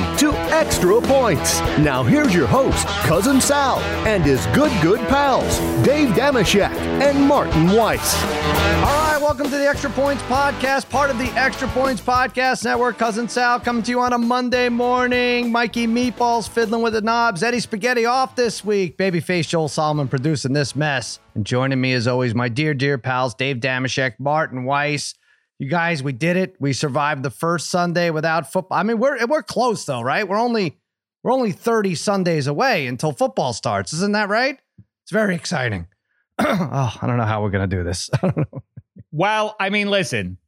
Welcome to Extra Points. Now here's your host, Cousin Sal, and his good, good pals, Dave Dameshek and Martin Weiss. All right, welcome to the Extra Points Podcast, part of the Extra Points Podcast Network. Cousin Sal coming to you on a Monday morning. Mikey Meatballs fiddling with the knobs. Eddie Spaghetti off this week. Babyface Joel Solomon producing this mess. And joining me as always, my dear, dear pals, Dave Dameshek, Martin Weiss. You guys, we did it. We survived the first Sunday without football. I mean, we're we're close though, right? We're only we're only 30 Sundays away until football starts. Isn't that right? It's very exciting. oh, I don't know how we're gonna do this. well, I mean, listen,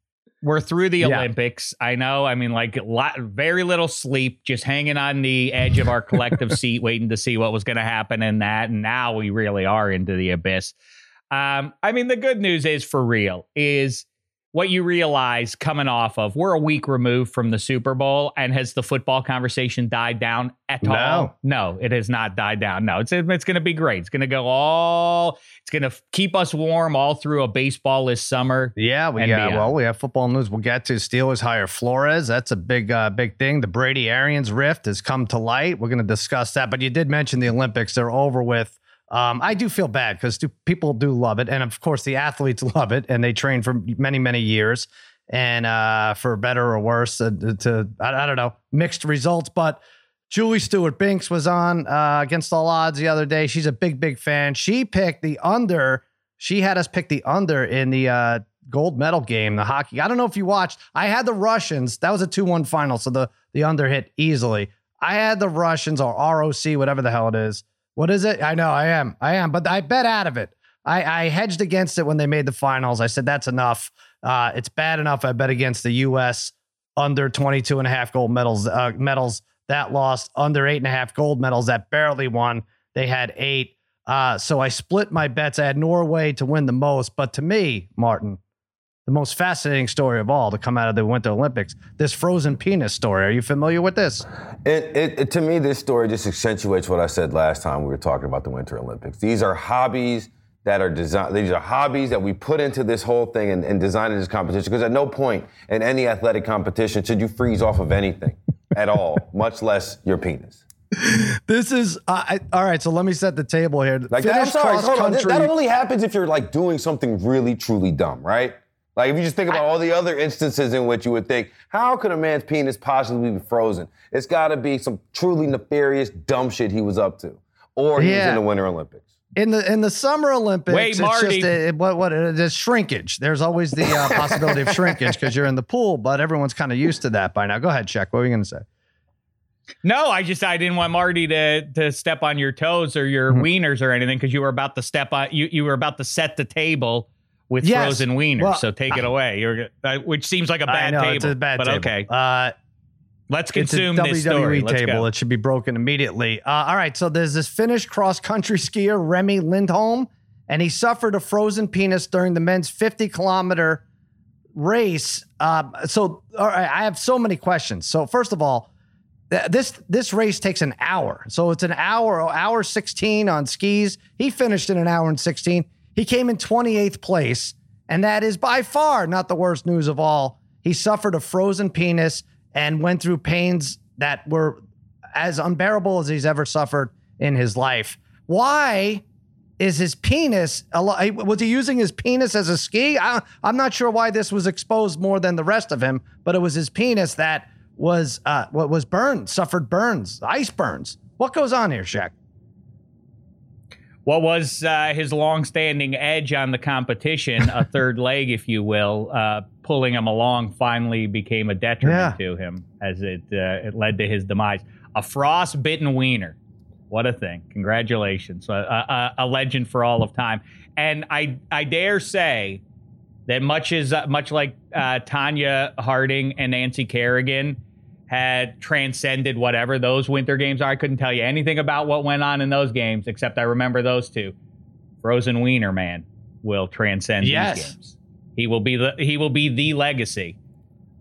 we're through the Yeah. Olympics. I know. I mean, like lot, very little sleep, just hanging on the edge of our collective seat, waiting to see what was going to happen in that. And now we really are into the abyss. Um, I mean, the good news is for real is what you realize coming off of we're a week removed from the Super Bowl, and has the football conversation died down at No. all? No, it has not died down. No, it's it's going to be great. It's going to go all. It's going to keep us warm all through a baseballless summer. Yeah, we yeah, beyond. well, we have football news. We'll get to Steelers hire Flores. That's a big uh, big thing. The Brady Arians rift has come to light. We're going to discuss that. But you did mention the Olympics. They're over with. Um, I do feel bad because people do love it, and of course the athletes love it, and they train for many many years, and uh, for better or worse, uh, to I, I don't know mixed results, but. Julie Stewart Binks was on uh, against all odds the other day. She's a big, big fan. She picked the under. She had us pick the under in the uh, gold medal game, the hockey. I don't know if you watched. I had the Russians. That was a 2 1 final. So the, the under hit easily. I had the Russians or ROC, whatever the hell it is. What is it? I know I am. I am. But I bet out of it. I, I hedged against it when they made the finals. I said, that's enough. Uh, it's bad enough. I bet against the U.S. under 22 and a half gold medals, uh, medals that lost, under eight and a half gold medals that barely won. They had eight. Uh, so I split my bets. I had Norway to win the most. But to me, Martin, the most fascinating story of all to come out of the Winter Olympics, this frozen penis story. Are you familiar with this? It, it, it- to me, this story just accentuates what I said last time we were talking about the Winter Olympics. These are hobbies that are designed. These are hobbies that we put into this whole thing and, and designed this competition. Because at no point in any athletic competition should you freeze off of anything at all, much less your penis. This is uh, I, all right. So let me set the table here. Like that, sorry, hold on. That only happens if you're like doing something really, truly dumb, right? Like if you just think about all the other instances in which you would think, how could a man's penis possibly be frozen? It's got to be some truly nefarious, dumb shit he was up to, or he was Yeah. in the Winter Olympics. in the in the Summer Olympics, Wait, it's Marty. just a, what what it is shrinkage. There's always the uh, possibility of shrinkage because you're in the pool, but everyone's kind of used to that by now. Go ahead, check. What were you going to say? No, I just I didn't want Marty to to step on your toes or your Mm-hmm. wieners or anything because you were about to step on you you were about to set the table with Yes. frozen wieners. Well, so take it away. You're uh, which seems like a I bad know table. it's a bad but table. okay, Uh, let's it's a consume WWE this story. Let's table. It should be broken immediately. Uh, all right, so there's this Finnish cross country skier Remi Lindholm, and he suffered a frozen penis during the men's 50 kilometer race. Um, so, all right, I have so many questions. So, first of all, th- this this race takes an hour, so it's an hour, hour 16 on skis. He finished in an hour and 16. He came in 28th place, and that is by far not the worst news of all. He suffered a frozen penis and went through pains that were as unbearable as he's ever suffered in his life. Why is his penis? Was he using his penis as a ski? I, I'm not sure why this was exposed more than the rest of him, but it was his penis that was uh, what was burned, suffered burns, ice burns. What goes on here, Shaq? What was uh, his long-standing edge on the competition, a third leg, if you will, uh, pulling him along, finally became a detriment to him as it uh, it led to his demise. A frostbitten wiener. What a thing! Congratulations, a, a, a legend for all of time. And I I dare say that much is uh, much like uh, Tonya Harding and Nancy Kerrigan had transcended whatever those winter games are. I couldn't tell you anything about what went on in those games, except I remember those two. Frozen Wiener Man will transcend Yes. these games. He will be the he will be the legacy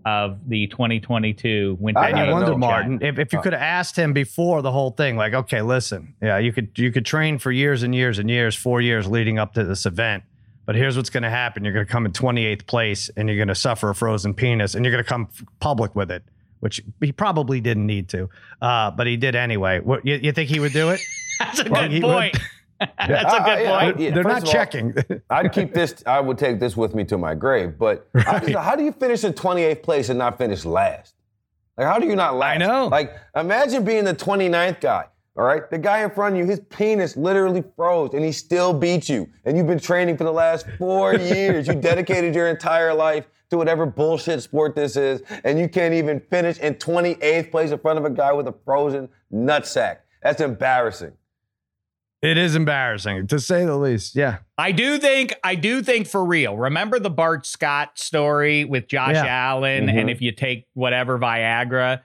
of the 2022 Winter I I Games. wonder. Martin, if, if you could have asked him before the whole thing, like, okay, listen, yeah, you could you could train for years and years and years, four years leading up to this event. But here's what's going to happen: you're going to come in 28th place, and you're going to suffer a frozen penis, and you're going to come f- public with it. Which he probably didn't need to, uh, but he did anyway. What, you, you think he would do it? That's a Well, good he- point. That's a good yeah, point. yeah, They're first not all, checking. I'd keep this. I would take this with me to my grave. But how, how do you finish in 28th place and not finish last? Like, how do you not last? I know. Like, imagine being the 29th guy. All right, the guy in front of you, his penis literally froze, and he still beat you. And you've been training for the last four years. You dedicated your entire life to whatever bullshit sport this is, and you can't even finish in 28th place in front of a guy with a frozen nutsack. That's embarrassing. it is embarrassing to say the least. Yeah. I do think I do think for real. Remember the Bart Scott story with Josh Yeah. Allen, Mhm. and if you take whatever Viagra.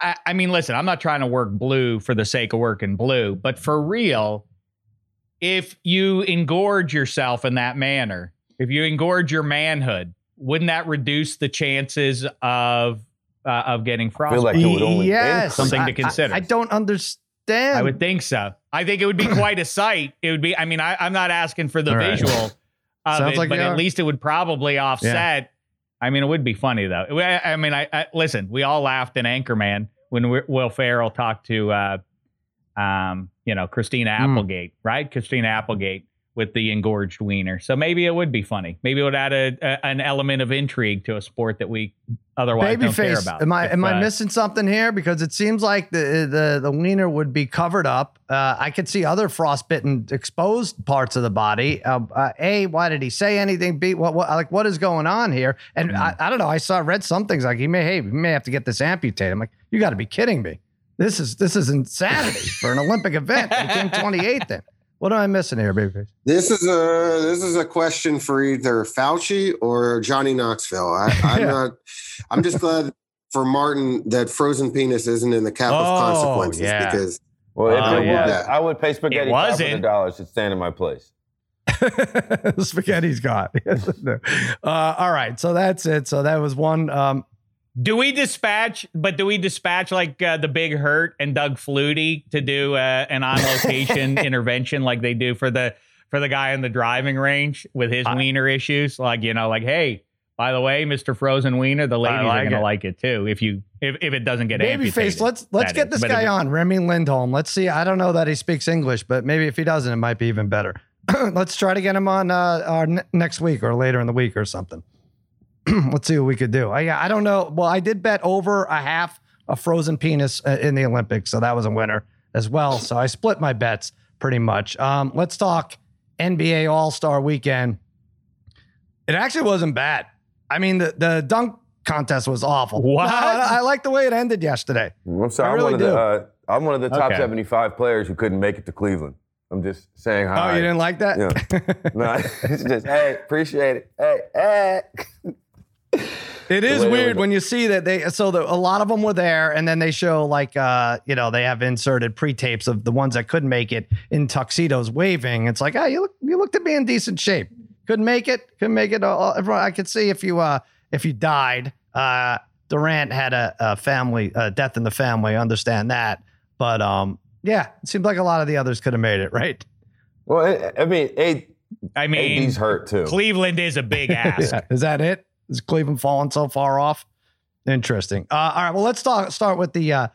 I, I mean, listen, I'm not trying to work blue for the sake of working blue, but for real, if you engorge yourself in that manner, if you engorge your manhood, wouldn't that reduce the chances of uh, of getting I feel like it would only yes. Something to I- I- consider. I, don't understand. I would think so. I think it would be quite a sight. It would be. I mean, I, I'm not asking for the All right. visual of Sounds it, like but at least it would probably offset. I mean, it would be funny though. I, I mean, I, I listen. We all laughed in Anchorman when we, Will Ferrell talked to, uh, um, you know, Christina Hmm. Applegate, right? Christina Applegate with the engorged wiener. So maybe it would be funny. Maybe it would add a, a an element of intrigue to a sport that we otherwise don't care about. am I If, am I uh, missing something here? Because it seems like the the the wiener would be covered up. Uh, I could see other frostbitten, exposed parts of the body. Uh, uh, a, why did he say anything? B, what, what like what is going on here? And I, I don't know. I saw read some things like he may hey we may have to get this amputated. I'm like you got to be kidding me. This is this is insanity for an Olympic event. He came 28th. Then what am I missing here, babyface? This is a this is a question for either Fauci or Johnny Knoxville. I, I'm Yeah. not. I'm just glad for Martin that frozen penis isn't in the cap Oh, of consequences yeah. because Well, if Oh, it yeah. was, I would pay spaghetti It five wasn't. hundred dollars to stand in my place. Spaghetti's gone. uh, all right, so that's it. So that was one. Um, Do we dispatch? But do we dispatch like uh, the Big Hurt and Doug Flutie to do uh, an on location intervention like they do for the for the guy in the driving range with his I- wiener issues? Like you know, like hey, by the way, Mister Frozen Wiener, the ladies like are gonna it. like it too if you if, if it doesn't get amputated. Babyface, let's let's get is. this But guy on, Remi Lindholm. Let's see. I don't know that he speaks English, but maybe if he doesn't, it might be even better. let's try to get him on uh, our ne- next week or later in the week or something. let's see what we could do. I I don't know. Well, I did bet over a half a frozen penis uh, in the Olympics, so that was a winner as well. So I split my bets pretty much. Um, let's talk NBA All Star Weekend. It actually wasn't bad. I mean, the the dunk contest was awful. What? I, I like the way it ended yesterday. I'm sorry. I I'm one of do. the uh, I'm one of the top Okay. 75 players who couldn't make it to Cleveland. I'm just saying hi. Oh, you didn't like that? no, it's just hey, appreciate it. Hey, hey. It is weird when you see that they so the, a lot of them were there, and then they show like uh you know they have inserted pre tapes of the ones that couldn't make it in tuxedos waving. It's like, oh, you look you look to be in decent shape. Couldn't make it. Couldn't make it. Uh, everyone, I could see if you uh if you died. Uh, Durant had a, a family a death in the family. I understand that, but um yeah, it seems like a lot of the others could have made it. Right? Well, I, I mean, A, I mean, AD's hurt too. Cleveland is a big ask. Yeah. Is that it? Is Cleveland falling so far off? Interesting. Uh, all right. Well, let's talk, start with the uh,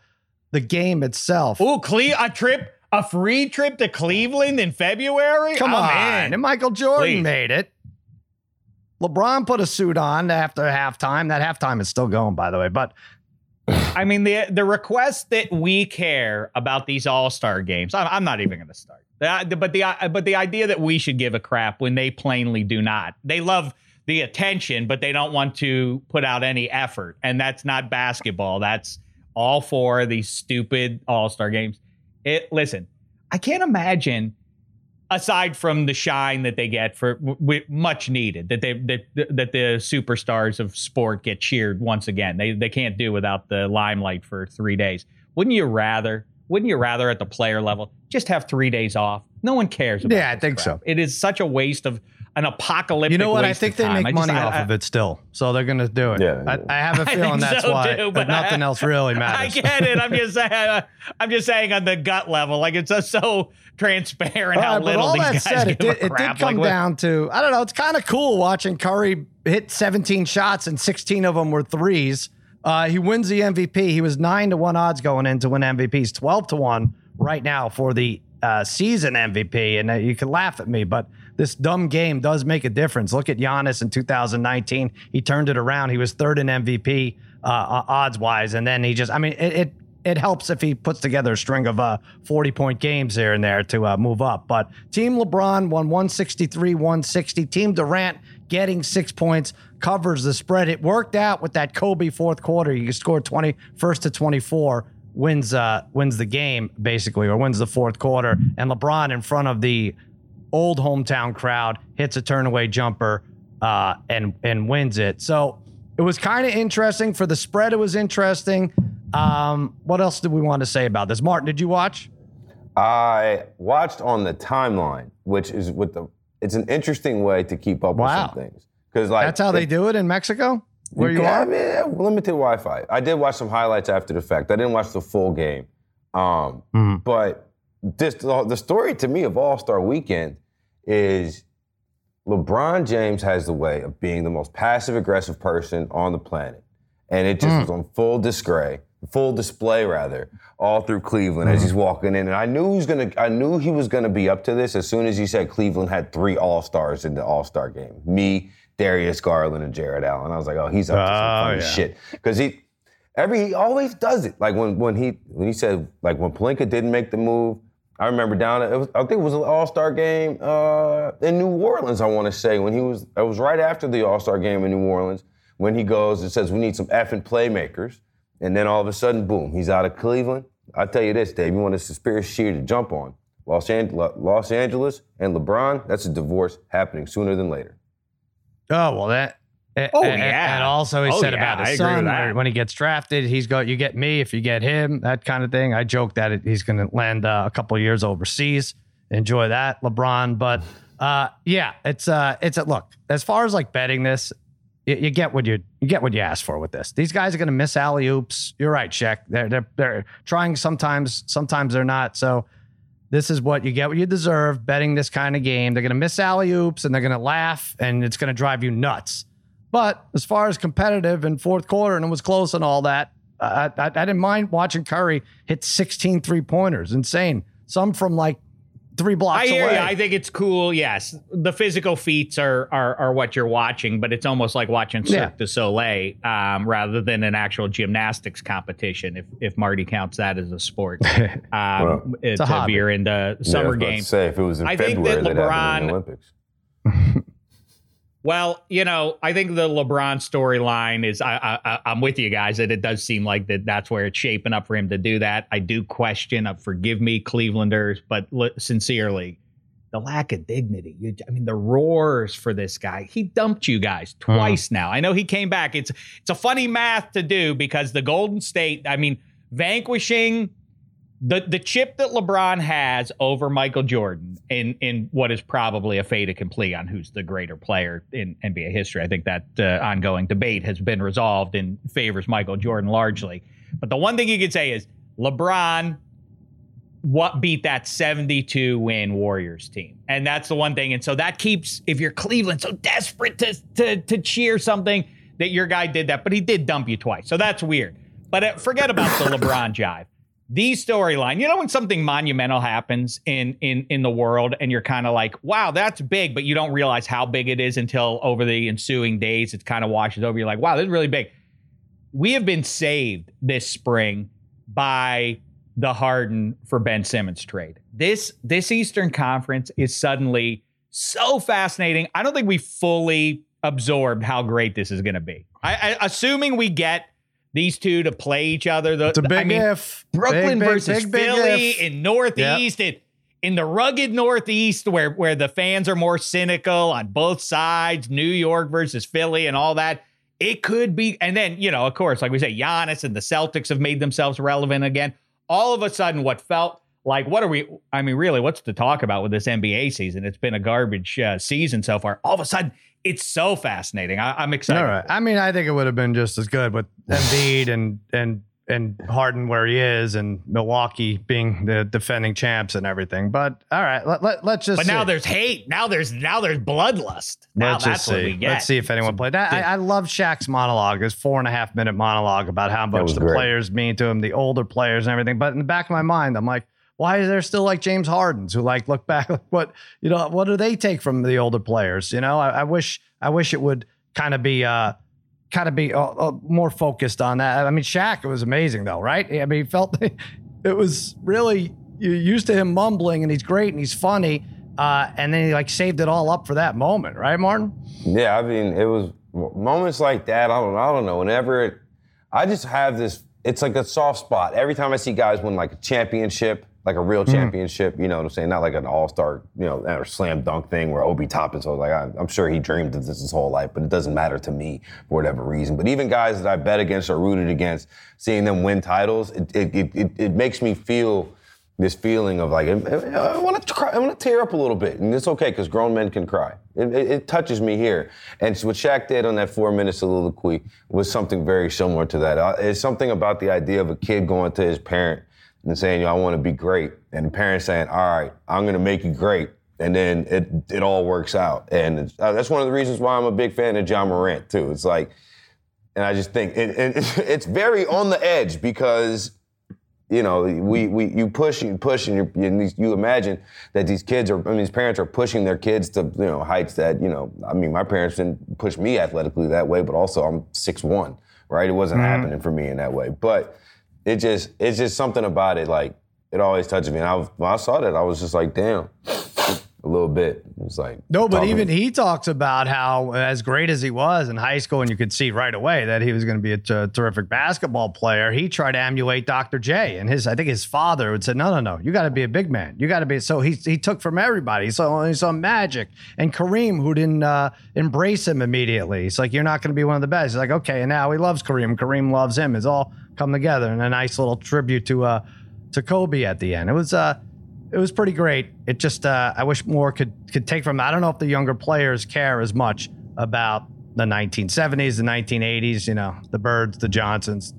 the game itself. Oh, Cle- a trip, a free trip to Cleveland in February. Come I'm on. in. And Michael Jordan Please. made it. LeBron put a suit on after halftime. That halftime is still going, by the way. But I mean, the the request that we care about these All Star games. I'm, I'm not even going to start. But the but the idea that we should give a crap when they plainly do not. They love the attention, but they don't want to put out any effort, and that's not basketball. That's all for these stupid All Star games. It listen, I can't imagine. Aside from the shine that they get for w- much needed, that they that that the superstars of sport get cheered once again. They they can't do without the limelight for three days. Wouldn't you rather? Wouldn't you rather at the player level just have three days off? No one cares. About Yeah, I think crap. so. It is such a waste of an apocalyptic. you know what? I think they time. make I just- money I- off I- of it still. So they're going to do it. Yeah. I, I have a feeling that's so why too, but but I- nothing else really matters. I get it. I'm just saying. uh, I'm just saying on the gut level, like it's just so transparent All how right, little all these that guys said, give it did, a it did come Like, down to I don't know. It's kind of cool watching Curry hit 17 shots and 16 of them were threes. Uh, he wins the MVP. He was nine to one odds going in to win MVP. He's twelve to one right now for the uh, season MVP. And uh, you can laugh at me, but this dumb game does make a difference. Look at Giannis in 2019. He turned it around. He was third in MVP uh, odds wise, and then he just. I mean, it, it it helps if he puts together a string of uh, 40 point games here and there to uh, move up. But Team LeBron won 163, 160. Team Durant getting six points covers the spread. It worked out with that Kobe fourth quarter. You scored 20 first to 24 wins uh wins the game basically or wins the fourth quarter and LeBron in front of the old hometown crowd hits a turnaway jumper uh and and wins it. So it was kind of interesting for the spread it was interesting. Um, what else did we want to say about this? Martin, did you watch? I watched on the timeline, which is with the. It's an interesting way to keep up Wow. with some things because like That's how they do it in Mexico, where you, can- are. I mean, limited Wi-Fi. I did watch some highlights after the fact. I didn't watch the full game, um, Mm-hmm. but this the, the story to me of All Star Weekend is LeBron James has the way of being the most passive aggressive person on the planet, and it just was on full display, full display rather, all through Cleveland as Hmm. he's walking in. And I knew he was gonna, I knew he was gonna be up to this as soon as he said Cleveland had three All Stars in the All Star game. Me, Darius Garland, and Jarrett Allen. I was like, oh, he's up to some Oh, funny yeah. shit because he. Every he always does it. Like when when he when he said like when Pelinka didn't make the move, I remember down it was, I think it was an All Star game uh, in New Orleans. I want to say when he was it was right after the All Star game in New Orleans when he goes and says we need some effing playmakers, and then all of a sudden boom he's out of Cleveland. I tell you this, Dave, you want a conspiracy to jump on Los, An- Los Angeles and LeBron? That's a divorce happening sooner than later. Oh well, that. Oh, and, yeah. and also he Oh, said yeah, about I his with son that. when he gets drafted, he's go. You get me if you get him, that kind of thing. I joke that it, he's going to land uh, a couple of years overseas. Enjoy that, LeBron. But uh, yeah, it's uh, it's a look as far as like betting this. You, you get what you you get what you ask for with this. These guys are going to miss alley oops. You're right, Shaq. They're they're they're trying sometimes. Sometimes they're not. So this is what you get what you deserve betting this kind of game. They're going to miss alley oops and they're going to laugh and it's going to drive you nuts. But as far as competitive in fourth quarter and it was close and all that, I, I, I didn't mind watching Curry hit 16 three pointers. Insane. Some from like three blocks I hear away. you. I think it's cool. Yes, the physical feats are are, are what you're watching, but it's almost like watching Cirque Yeah. du Soleil um, rather than an actual gymnastics competition. If if Marty counts that as a sport, um, Well, it's a if hobby. you're in the Yeah, I summer was about to games. Say if it was in I think February, that they'd have it LeBron- the Olympics. Well, you know, I think the LeBron storyline is. I, I, I'm with you guys that it does seem like that. That's where it's shaping up for him to do that. I do question. Uh, forgive me, Clevelanders, but li- sincerely, the lack of dignity. You, I mean, the roars for this guy. He dumped you guys twice now. I know he came back. It's it's a funny math to do because the Golden State. I mean, vanquishing the the chip that LeBron has over Michael Jordan in in what is probably a fait accompli on who's the greater player in NBA history. I think that uh, ongoing debate has been resolved and favors Michael Jordan largely. But the one thing you could say is LeBron what beat that 72 win Warriors team. And that's the one thing. And so that keeps if you're Cleveland so desperate to to to cheer something that your guy did that, but he did dump you twice. So that's weird. But uh, forget about the LeBron jive. The storyline, you know, when something monumental happens in in in the world, and you're kind of like, "Wow, that's big," but you don't realize how big it is until over the ensuing days, it kind of washes over. You're like, "Wow, this is really big." We have been saved this spring by the Harden for Ben Simmons trade. This this Eastern Conference is suddenly so fascinating. I don't think we fully absorbed how great this is going to be. I, I assuming we get these two to play each other. The, it's a big I mean, if. Brooklyn Big, versus big, big Philly if. in Northeast. It, in the rugged Northeast, where where the fans are more cynical on both sides, New York versus Philly, and all that. It could be, and then you know, of course, like we say, Giannis and the Celtics have made themselves relevant again. All of a sudden, what felt like what are we? I mean, really, what's to talk about with this NBA season? It's been a garbage uh, season so far. All of a sudden, it's so fascinating. I, I'm excited. All right. I mean, I think it would have been just as good with Embiid and and and Harden where he is, and Milwaukee being the defending champs and everything. But all right, let, let, let's just. But now there's hate. Now there's now there's bloodlust. Now Let's that's just what see. we get. Let's see if anyone played that. I, I love Shaq's monologue, his four and a half minute monologue about how much the great. players mean to him, the older players and everything. But in the back of my mind, I'm like, why is there still like James Harden's who like look back what you know what do they take from the older players? You know, I, I wish I wish it would kind of be uh kind of be uh, uh, more focused on that. I mean, Shaq it was amazing though, right? I mean, he felt it was really you're used to him mumbling and he's great and he's funny. Uh, and then he like saved it all up for that moment, right, Martin? Yeah, I mean, it was moments like that. I don't, I don't know. Whenever it, I just have this, it's like a soft spot. Every time I see guys win like a championship, like a real championship, you know what I'm saying? Not like an all star, you know, or slam dunk thing where Obi Toppin. So like, I, I'm sure he dreamed of this his whole life, but it doesn't matter to me for whatever reason. But even guys that I bet against or rooted against, seeing them win titles, it it it, it, it makes me feel this feeling of like I want to cry, I want to tear up a little bit, and it's okay because grown men can cry. It, it, it touches me here, and so what Shaq did on that four minute soliloquy was something very similar to that. Uh, It's something about the idea of a kid going to his parent and saying, "Yo, I want to be great," and the parent saying, "All right, I'm going to make you great." And then it it all works out, and it's, uh, that's one of the reasons why I'm a big fan of Ja Morant too. It's like, and I just think it, it, it's very on the edge because you know, we, we you push you push and, you're, and these, you imagine that these kids are I mean these parents are pushing their kids to you know heights that you know I mean my parents didn't push me athletically that way but also I'm six one right? It wasn't happening for me in that way. But it just it's just something about it like it always touches me and I, when I saw that I was just like damn a little bit it was like No, but even he talks about how, as great as he was in high school, and you could see right away that he was going to be a t- terrific basketball player. He tried to emulate Dr. J, and his, I think his father would say, "No, no, no, you got to be a big man. You got to be." So he he took from everybody. So he saw Magic and Kareem, who didn't uh, embrace him immediately. He's like, "You're not going to be one of the best." He's like, "Okay," and now he loves Kareem. Kareem loves him. It's all come together and a nice little tribute to uh to Kobe at the end. It was uh it was pretty great. It just uh, I wish more could could take from. I don't know if the younger players care as much about the 1970s, the 1980s. You know, the Birds, the Johnsons.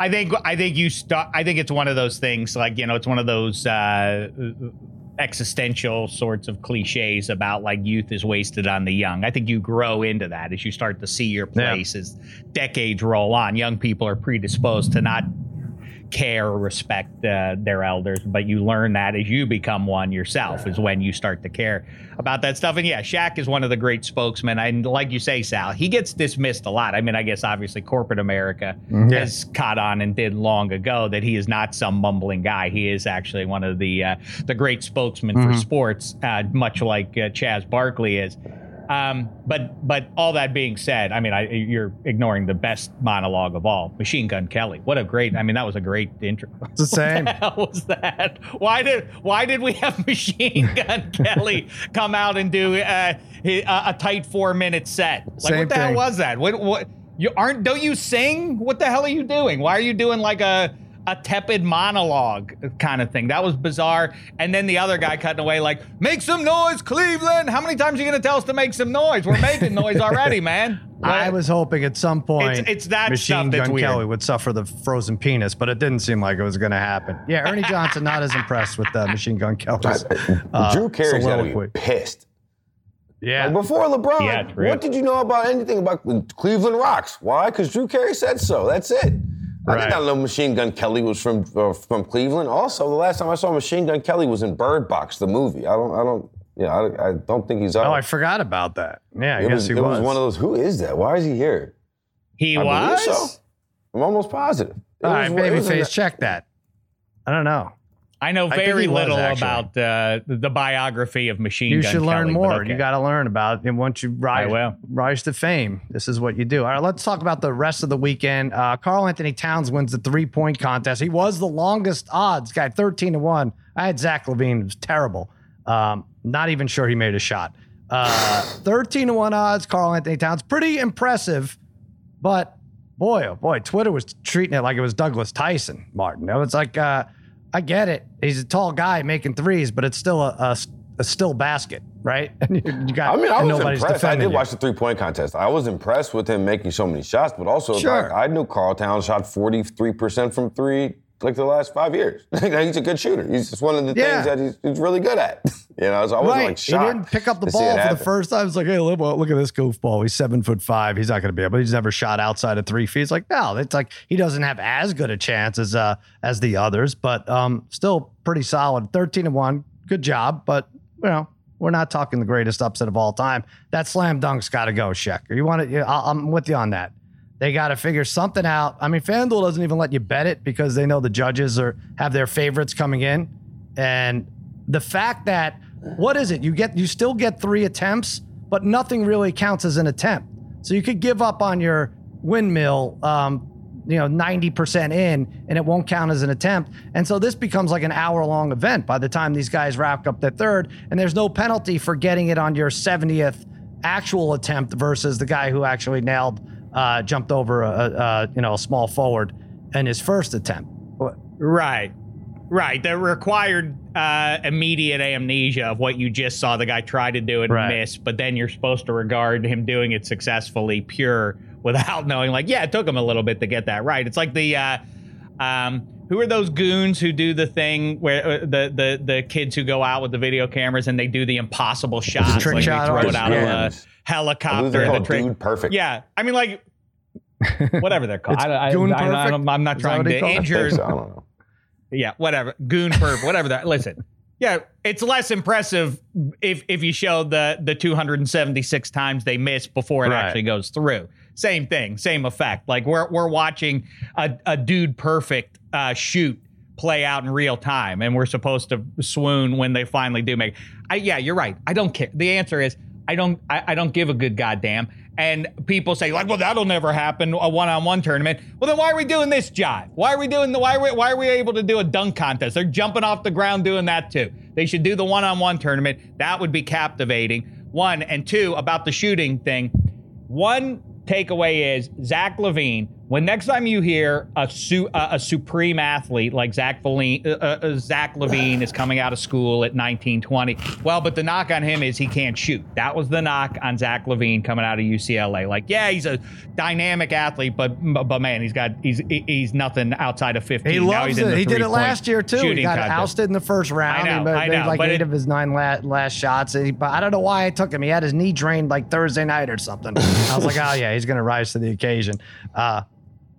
I think I think you start. I think it's one of those things. Like you know, it's one of those uh, existential sorts of cliches about like youth is wasted on the young. I think you grow into that as you start to see your Yeah. place as decades roll on. Young people are predisposed to not care or respect uh, their elders, but you learn that as you become one yourself is when you start to care about that stuff. And yeah, Shaq is one of the great spokesmen. And like you say, Sal, he gets dismissed a lot. I mean, I guess obviously corporate America Yeah. has caught on and did long ago that he is not some mumbling guy. He is actually one of the uh, the great spokesmen for sports, uh, much like uh, Chaz Barkley is. Um, but but all that being said, I mean, I, you're ignoring the best monologue of all, Machine Gun Kelly. What a great! I mean, that was a great intro. It's the same. What the hell was that? Why did why did we have Machine Gun Kelly come out and do uh, a, a tight four minute set? Like Same what the hell was that? What what you aren't? Don't you sing? What the hell are you doing? Why are you doing like a a tepid monologue kind of thing? That was bizarre. And then the other guy cutting away like, "Make some noise, Cleveland! How many times are you gonna tell us to make some noise? We're making noise already, man." I was hoping at some point It's- it's that Machine Gun weird. Kelly would suffer the frozen penis, but it didn't seem like it was going to happen. Yeah, Ernie Johnson not as impressed with uh, Machine Gun Kelly's. uh, Drew Carey's got to be pissed Yeah, Like before LeBron, Yeah, what did you know about anything about Cleveland Rocks? Why? Because Drew Carey said so. That's it. I Right. did not know Machine Gun Kelly was from uh, from Cleveland. Also, the last time I saw Machine Gun Kelly was in Bird Box, the movie. I don't, I don't, yeah, I, I don't think he's out. Oh, I forgot about that. Yeah, I it guess was, he it was. was one of those. Who is that? Why is he here? he I was. so. I'm almost positive. It All right, was- in babyface, check that. I don't know. I know very was, little actually. about uh, the, the biography of Machine You Gun should learn Kelly, more. okay. You got to learn about it. And once you rise, rise to fame, this is what you do. All right, let's talk about the rest of the weekend. Uh, Karl-Anthony Towns wins the three point contest. He was the longest odds guy, 13 to 1. I had Zach LaVine. It was terrible. Um, not even sure he made a shot. Uh, 13 to 1 odds, Karl-Anthony Towns. Pretty impressive, but boy, oh boy, Twitter was treating it like it was Douglas Tyson, Martin. It was like, uh, I get it. He's a tall guy making threes, but it's still a, a, a still basket, right? And you, you got I mean, I was impressed. I did you. watch the three point contest. I was impressed with him making so many shots, but also Sure. I, I knew Karl Towns shot 43% from three like the last five years. he's a good shooter. He's just one of the Yeah. things that he's, he's really good at. you know, so I wasn't Right. like he didn't pick up the to ball for the first time. It's like, hey, look, look at this goofball. He's seven foot five. He's not going to be able. He's never shot outside of three feet. It's like, no, it's like he doesn't have as good a chance as uh as the others, but um, still pretty solid. Thirteen and one, good job. But you know, we're not talking the greatest upset of all time. That slam dunk's got to go, Sheck. You want to? I'm with you on that. They got to figure something out. I mean, FanDuel doesn't even let you bet it because they know the judges are have their favorites coming in, and the fact that what is it? You get you still get three attempts, but nothing really counts as an attempt. So you could give up on your windmill, um, you know, ninety percent in, and it won't count as an attempt. And so this becomes like an hour long event by the time these guys wrap up their third, and there's no penalty for getting it on your seventieth actual attempt versus the guy who actually nailed, uh, jumped over a, a, a you know a small forward in his first attempt. Right. Right. The required uh, immediate amnesia of what you just saw the guy try to do and Right. miss, but then you're supposed to regard him doing it successfully pure without knowing, like, yeah, it took him a little bit to get that right. It's like the. Uh, um, who are those goons who do the thing where uh, the the the kids who go out with the video cameras and they do the impossible shots, trick like shot they throw it out Yeah. of a helicopter they're the trick. Dude Perfect. Yeah, I mean, like whatever they're called. I, I, Goon I, I, Perfect? am not trying to called it? I injure. so. I don't know. Yeah, whatever. Goon perv, whatever that. Listen. Yeah, it's less impressive if if you show the the 276 times they miss before it Right. actually goes through. Same thing, same effect. Like we're we're watching a, a dude perfect uh, shoot play out in real time, and we're supposed to swoon when they finally do make. I, yeah, you're right. I don't care. The answer is I don't. I, I don't give a good goddamn. And people say like, well, that'll never happen a one-on-one tournament. Well, then why are we doing this jive? Why are we doing the? Why are we, why are we able to do a dunk contest? They're jumping off the ground doing that too. They should do the one-on-one tournament. That would be captivating. One and two about the shooting thing. One takeaway is Zach LaVine. When next time you hear a su- a, a supreme athlete like Zach LaVine, uh, uh, Zach LaVine is coming out of school at 19, 20. Well, but the knock on him is he can't shoot. That was the knock on Zach LaVine coming out of UCLA. Like, yeah, he's a dynamic athlete, but but man, he's got he's he's nothing outside of 15. He loves it. He did it last year too. He got contest. ousted in the first round. I know, made, I know, like but eight it- of his nine la- last shots. He- but I don't know why I took him. He had his knee drained like Thursday night or something. I was like, oh yeah, he's gonna rise to the occasion. Uh,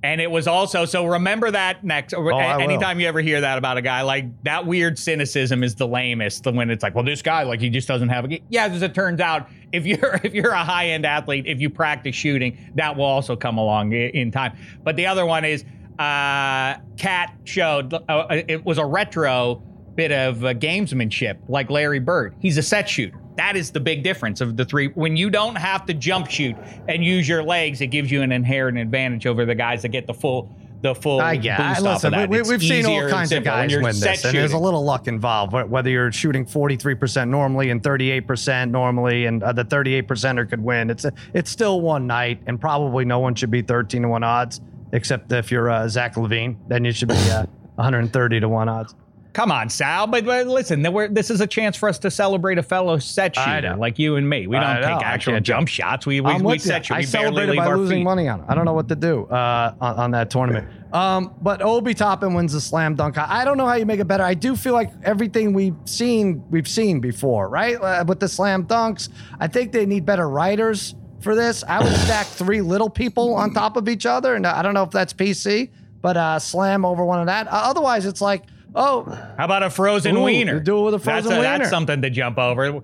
And it was also so remember that next. Oh, anytime you ever hear that about a guy, like that weird cynicism is the lamest. When it's like, well, this guy, like he just doesn't have a. Yeah, as it turns out, if you're if you're a high end athlete, if you practice shooting, that will also come along in time. But the other one is, uh, Cat showed uh, it was a retro bit of uh, gamesmanship, like Larry Bird. He's a set shooter. That is the big difference of the three. When you don't have to jump shoot and use your legs, it gives you an inherent advantage over the guys that get the full the full I get. boost I, off listen, of that. we, have seen all kinds of guys win this, and there's a little luck involved. Whether you're shooting 43% normally and 38% normally, and uh, the 38 percenter could win. It's a, it's still one night, and probably no one should be 13 to one odds, except if you're uh, Zach LaVine. Then you should be uh, 130 to one odds. Come on, Sal. But, but listen, there were- this is a chance for us to celebrate a fellow set shooter like you and me. We don't know, take actual can't jump shots. We we, we with you. set shoot. I We barely celebrated by losing feet. money on it. I don't know what to do uh, on, on that tournament. Um, but Obi Toppin wins the slam dunk. I I don't know how you make it better. I do feel like everything we've seen, we've seen before, right? Uh, with the slam dunks, I think they need better writers for this. I would stack three little people on top of each other, and I don't know if that's PC, but uh, slam over one of that. Uh, otherwise, it's like, oh, How about a frozen Ooh, wiener? do it with a frozen that's wiener. That's something to jump over.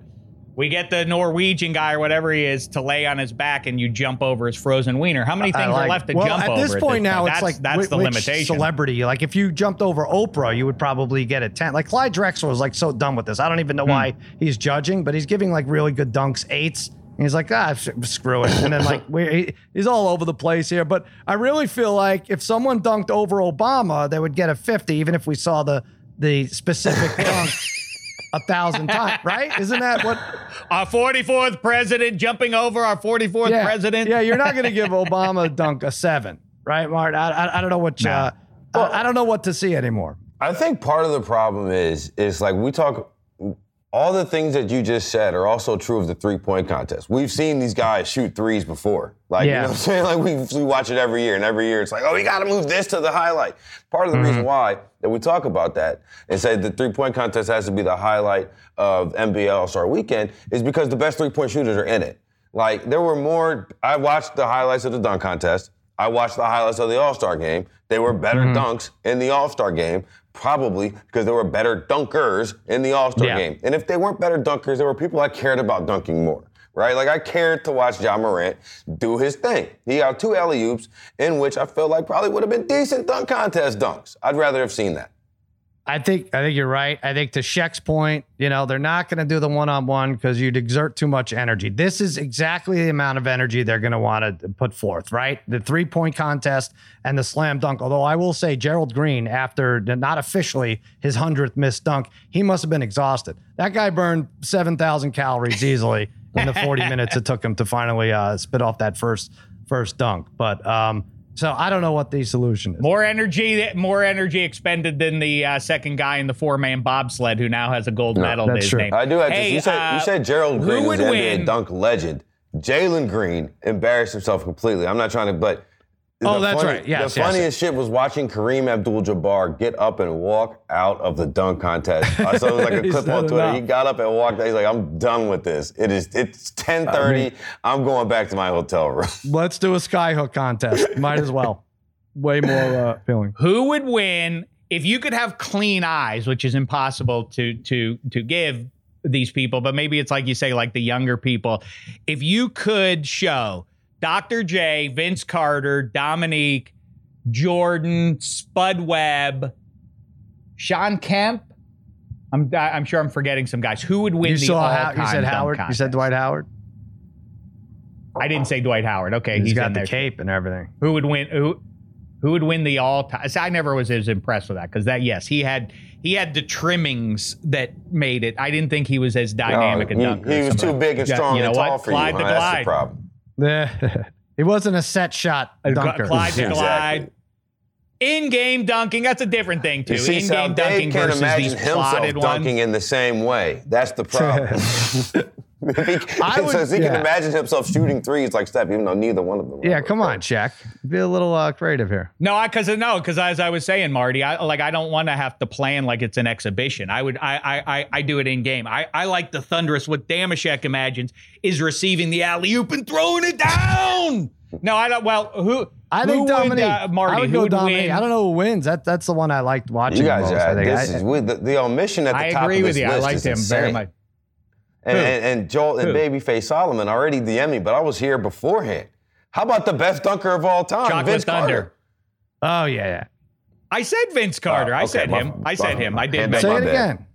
We get the Norwegian guy or whatever he is to lay on his back, and you jump over his frozen wiener. How many things like- are left to well, jump at over? this point now, it's that's, like that's whi- the which limitation. Celebrity, like if you jumped over Oprah, you would probably get a ten. Like Clyde Drexler was like so done with this. I don't even know Hmm. why he's judging, but he's giving like really good dunks, eights. And he's like, ah, sh- screw it. And then like we he's all over the place here. But I really feel like if someone dunked over Obama, they would get a fifty, even if we saw the the specific dunk a thousand times. Right? Isn't that what? Our 44th president jumping over our 44th yeah, president. Yeah, you're not going to give Obama a dunk a seven, right, Mart? I, I, I don't know what. Uh, I, I don't know what to see anymore. I think part of the problem is is like we talk all the things that you just said are also true of the three point contest. We've seen these guys shoot threes before. Like, Yeah. you know what I'm saying? Like, we, we watch it every year, and every year it's like, oh, we got to move this to the highlight. Part of the reason mm-hmm. why that we talk about that and say the three point contest has to be the highlight of NBA All Star weekend is because the best three point shooters are in it. Like, there were more, I watched the highlights of the dunk contest. I watched the highlights of the All Star game. They were better mm-hmm. dunks in the All Star game, probably because there were better dunkers in the All Star Yeah. game. And if they weren't better dunkers, there were people I cared about dunking more, right? Like I cared to watch Ja Morant do his thing. He got two alley oops in which I feel like probably would have been decent dunk contest dunks. I'd rather have seen that. I think I think you're right. I think to Sheck's point, you know, they're not going to do the one on one because you'd exert too much energy. This is exactly the amount of energy they're going to want to put forth, right? The three point contest and the slam dunk. Although I will say, Gerald Green, after not officially his hundredth missed dunk, he must have been exhausted. That guy burned seven thousand calories easily in the forty minutes it took him to finally uh, spit off that first first dunk. But um, so I don't know what the solution is. More energy, more energy expended than the uh, second guy in the four-man bobsled who now has a gold medal. to that's his true. name. I do have Hey, to. You said, uh, you said Gerald Green was would an win? NBA dunk legend. Jalen Green embarrassed himself completely. I'm not trying to, but. Oh, the that's funny- right. Yes, the yes. funniest shit was watching Kareem Abdul-Jabbar get up and walk out of the dunk contest. I saw it was like a clip on Twitter. enough. He got up and walked out. He's like, "I'm done with this. It is. It's 10:30. I'm going back to my hotel room." Let's do a skyhook contest. Might as well. Way more uh, feeling. Who would win if you could have clean eyes, which is impossible to to to give these people, but maybe it's like you say, like the younger people. If you could show Dr. J, Vince Carter, Dominique, Jordan, Spud Webb, Shawn Kemp. I'm I'm sure I'm forgetting some guys. Who would win You the saw all-time How, you said dunk Howard. You said Dwight Howard. I didn't say Dwight Howard. Okay, He's he's, got in the there. cape and everything. Who would win? Who who would win the all time? I never was as impressed with that because that yes, he had he had the trimmings that made it. I didn't think he was as dynamic No, a he, dunker. he as was some too big and Yeah, strong you know and tall what? for Clyde you. the huh? That's the Glide. problem. he wasn't a set shot Cl- dunker. Clyde the Yeah, Glide. exactly. In-game dunking, that's a different thing too. You see, In-game Dave dunking can't versus imagine these himself plotted dunking ones. in the same way. That's the problem. If he, I would- says he can imagine himself shooting threes like Steph, even though neither one of them. yeah, come on, Shaq. Be a little uh, creative here. No, I because no, because as I was saying, Marty, I like I don't want to have to plan like it's an exhibition. I would I I I, I do it in game. I, I like the thunderous. What Dameshek imagines is receiving the alley oop and throwing it down. No, I don't. Well, who? I who think would, Dominique. uh, Marty, I would go would Dominique. win? I don't know who wins. That that's the one I liked watching. You guys, most, uh, I think. this I- is with the, the omission at the I top agree of with this you. I list liked is him very much. And, and, and Joel and Who? Babyface Solomon already DM me, but I was here beforehand. How about the best dunker of all time, Chocolate Vince Thunder. Carter? oh yeah, yeah. I said Vince Carter. Oh, I said my- him. I said my- him. I did. Say it bad. again.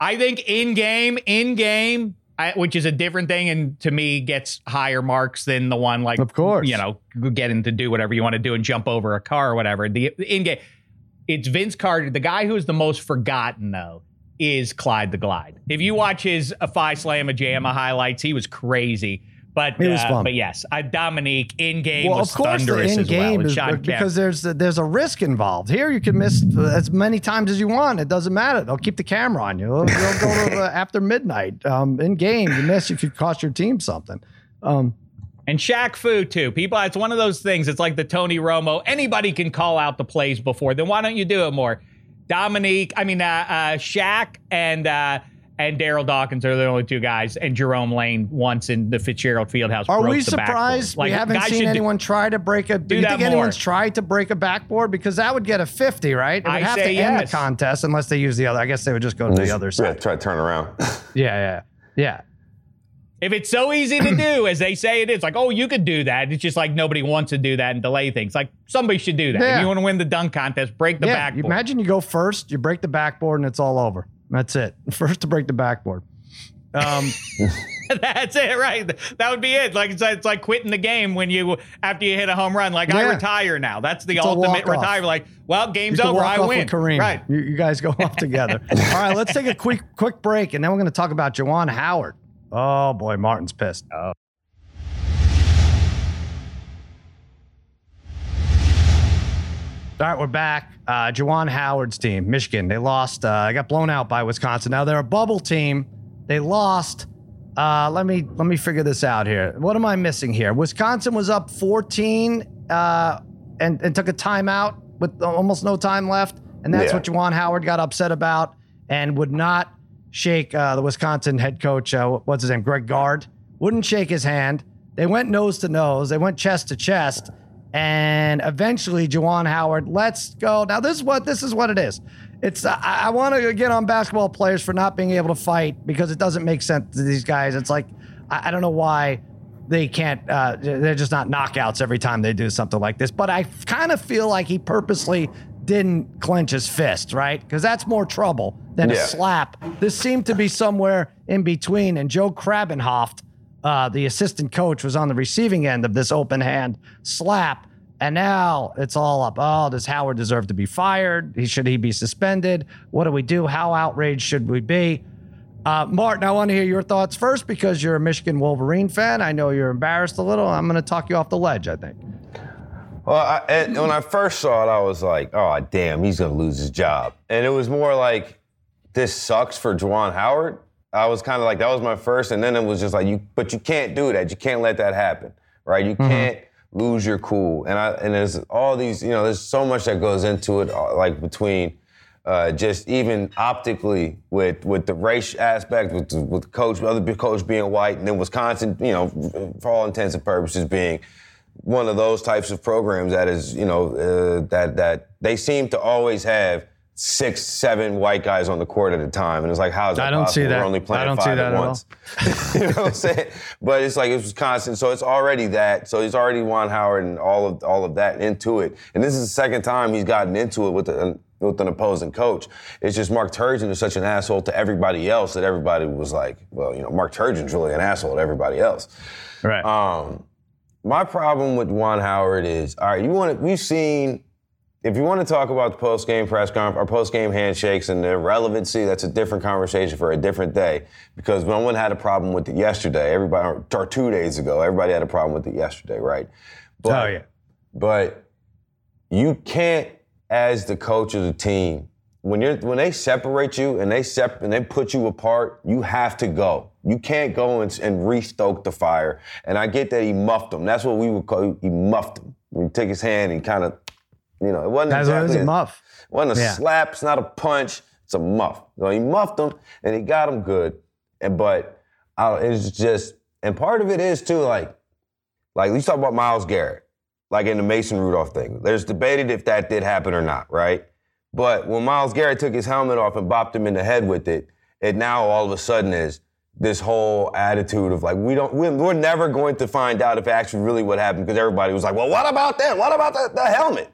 I think in game, in game, I, which is a different thing, and to me gets higher marks than the one like, Of course. you know, getting to do whatever you want to do and jump over a car or whatever. The, the in game, it's Vince Carter. The guy who is the most forgotten though is Clyde the Glide. If you watch his uh, Slam Slamma Jamma highlights, he was crazy. But He was uh, fun. but yes, uh, Dominique in game Well, was of course, the thunderous in as well. game is because there's there's a risk involved. Here, you can miss as many times as you want. It doesn't matter. They'll keep the camera on you. They'll, they'll go to the, after midnight. Um, in game, you miss, you could cost your team something. Um, And Shaq Fu too. People, it's one of those things. It's like the Tony Romo. Anybody can call out the plays before. Then why don't you do it more? Dominique, I mean, uh, uh, Shaq and uh, and Daryl Dawkins are the only two guys, and Jerome Lane once in the Fitzgerald Fieldhouse. Are broke we the surprised backboard. we haven't seen should do- anyone try to break a? Do you think more. anyone's tried to break a backboard? Because that would get a fifty, right? It would I have to say end the contest unless they use the other. I guess they would just go to the other Yeah, side. try to turn around. Yeah, yeah, yeah. If it's so easy to do, as they say it is, like, oh, you could do that. It's just like nobody wants to do that and delay things. Like somebody should do that. Yeah. If you want to win the dunk contest, break the yeah, backboard. imagine you go first, you break the backboard, and it's all over. That's it. First to break the backboard. Um, That's it, right? That would be it. Like it's, it's like quitting the game when you after you hit a home run. Like I retire now. That's the It's ultimate retire. Like, well, game's over. I win. Kareem. Right. You, you guys go off together. all right, let's take a quick quick break, and then we're going to talk about Juwan Howard. Oh boy, Martin's pissed. Oh. All right, we're back. Uh, Juwan Howard's team, Michigan, they lost. Uh, got blown out by Wisconsin. Now they're a bubble team. They lost. Uh, let me let me figure this out here. What am I missing here? Wisconsin was up 14 uh, and and took a timeout with almost no time left, and that's Yeah. what Juwan Howard got upset about and would not shake uh, the Wisconsin head coach. Uh, what's his name? Greg Gard wouldn't shake his hand. They went nose to nose. They went chest to chest, and eventually Juwan Howard Let's go. Now this is what this is what it is. It's I, I want to get on basketball players for not being able to fight because it doesn't make sense to these guys. It's like I, I don't know why they can't. Uh, they're just not knockouts every time they do something like this. But I kind of feel like he purposely didn't clench his fist, right? Because that's more trouble than Yeah. a slap. This seemed to be somewhere in between. And Joe Krabbenhoft, uh, the assistant coach, was on the receiving end of this open hand slap. And now it's all up. Oh, does Howard deserve to be fired? He should he be suspended? What do we do? How outraged should we be? Uh, Martin, I want to hear your thoughts first because you're a Michigan Wolverine fan. I know you're embarrassed a little. I'm going to talk you off the ledge. I think. Well, I, and when I first saw it, I was like, "Oh, damn, he's gonna lose his job." And it was more like, "This sucks for Juwan Howard." I was kind of like, that was my first, and then it was just like, "You, but you can't do that. You can't let that happen, right? You can't lose your cool." And I, and there's all these, you know, there's so much that goes into it, uh, like between. Uh, just even optically with with the race aspect, with the, with the coach, other coach being white, and then Wisconsin, you know, for all intents and purposes, being one of those types of programs that is, you know, uh, that that they seem to always have six, seven white guys on the court at a time, and it's like, how is that I don't see possible? that. We're only I playing don't see five that at at once. you know what I'm saying? But it's like it was constant, so it's already that. So he's already Juwan Howard and all of all of that into it, and this is the second time he's gotten into it with an with an opposing coach. It's just Mark Turgeon is such an asshole to everybody else that everybody was like, well, you know, Mark Turgeon's really an asshole to everybody else. Right. Um, my problem with Juwan Howard is, all right, you want to, we've seen, if you want to talk about the post game press conference or post game handshakes and their relevancy, that's a different conversation for a different day. Because no one had a problem with it yesterday. Everybody, or, two days ago, everybody had a problem with it yesterday, right? But, oh yeah. but you can't, as the coach of the team, when you're when they separate you and they sep- and they put you apart, you have to go. You can't go and, and re-stoke the fire. And I get that he muffed him. That's what we would call he muffed him. He took his hand and kind of, you know, it wasn't That's what it was exactly a muff. It wasn't a Yeah. slap. It's not a punch. It's a muff. So he muffed him and he got him good. And but I, it's just and part of it is too like like let's talk about Myles Garrett, like in the Mason Rudolph thing. There's debated if that did happen or not, right? But when Myles Garrett took his helmet off and bopped him in the head with it, it now all of a sudden is this whole attitude of like we don't we're, we're never going to find out if actually really what happened because everybody was like, well, what about that? What about the, the helmet?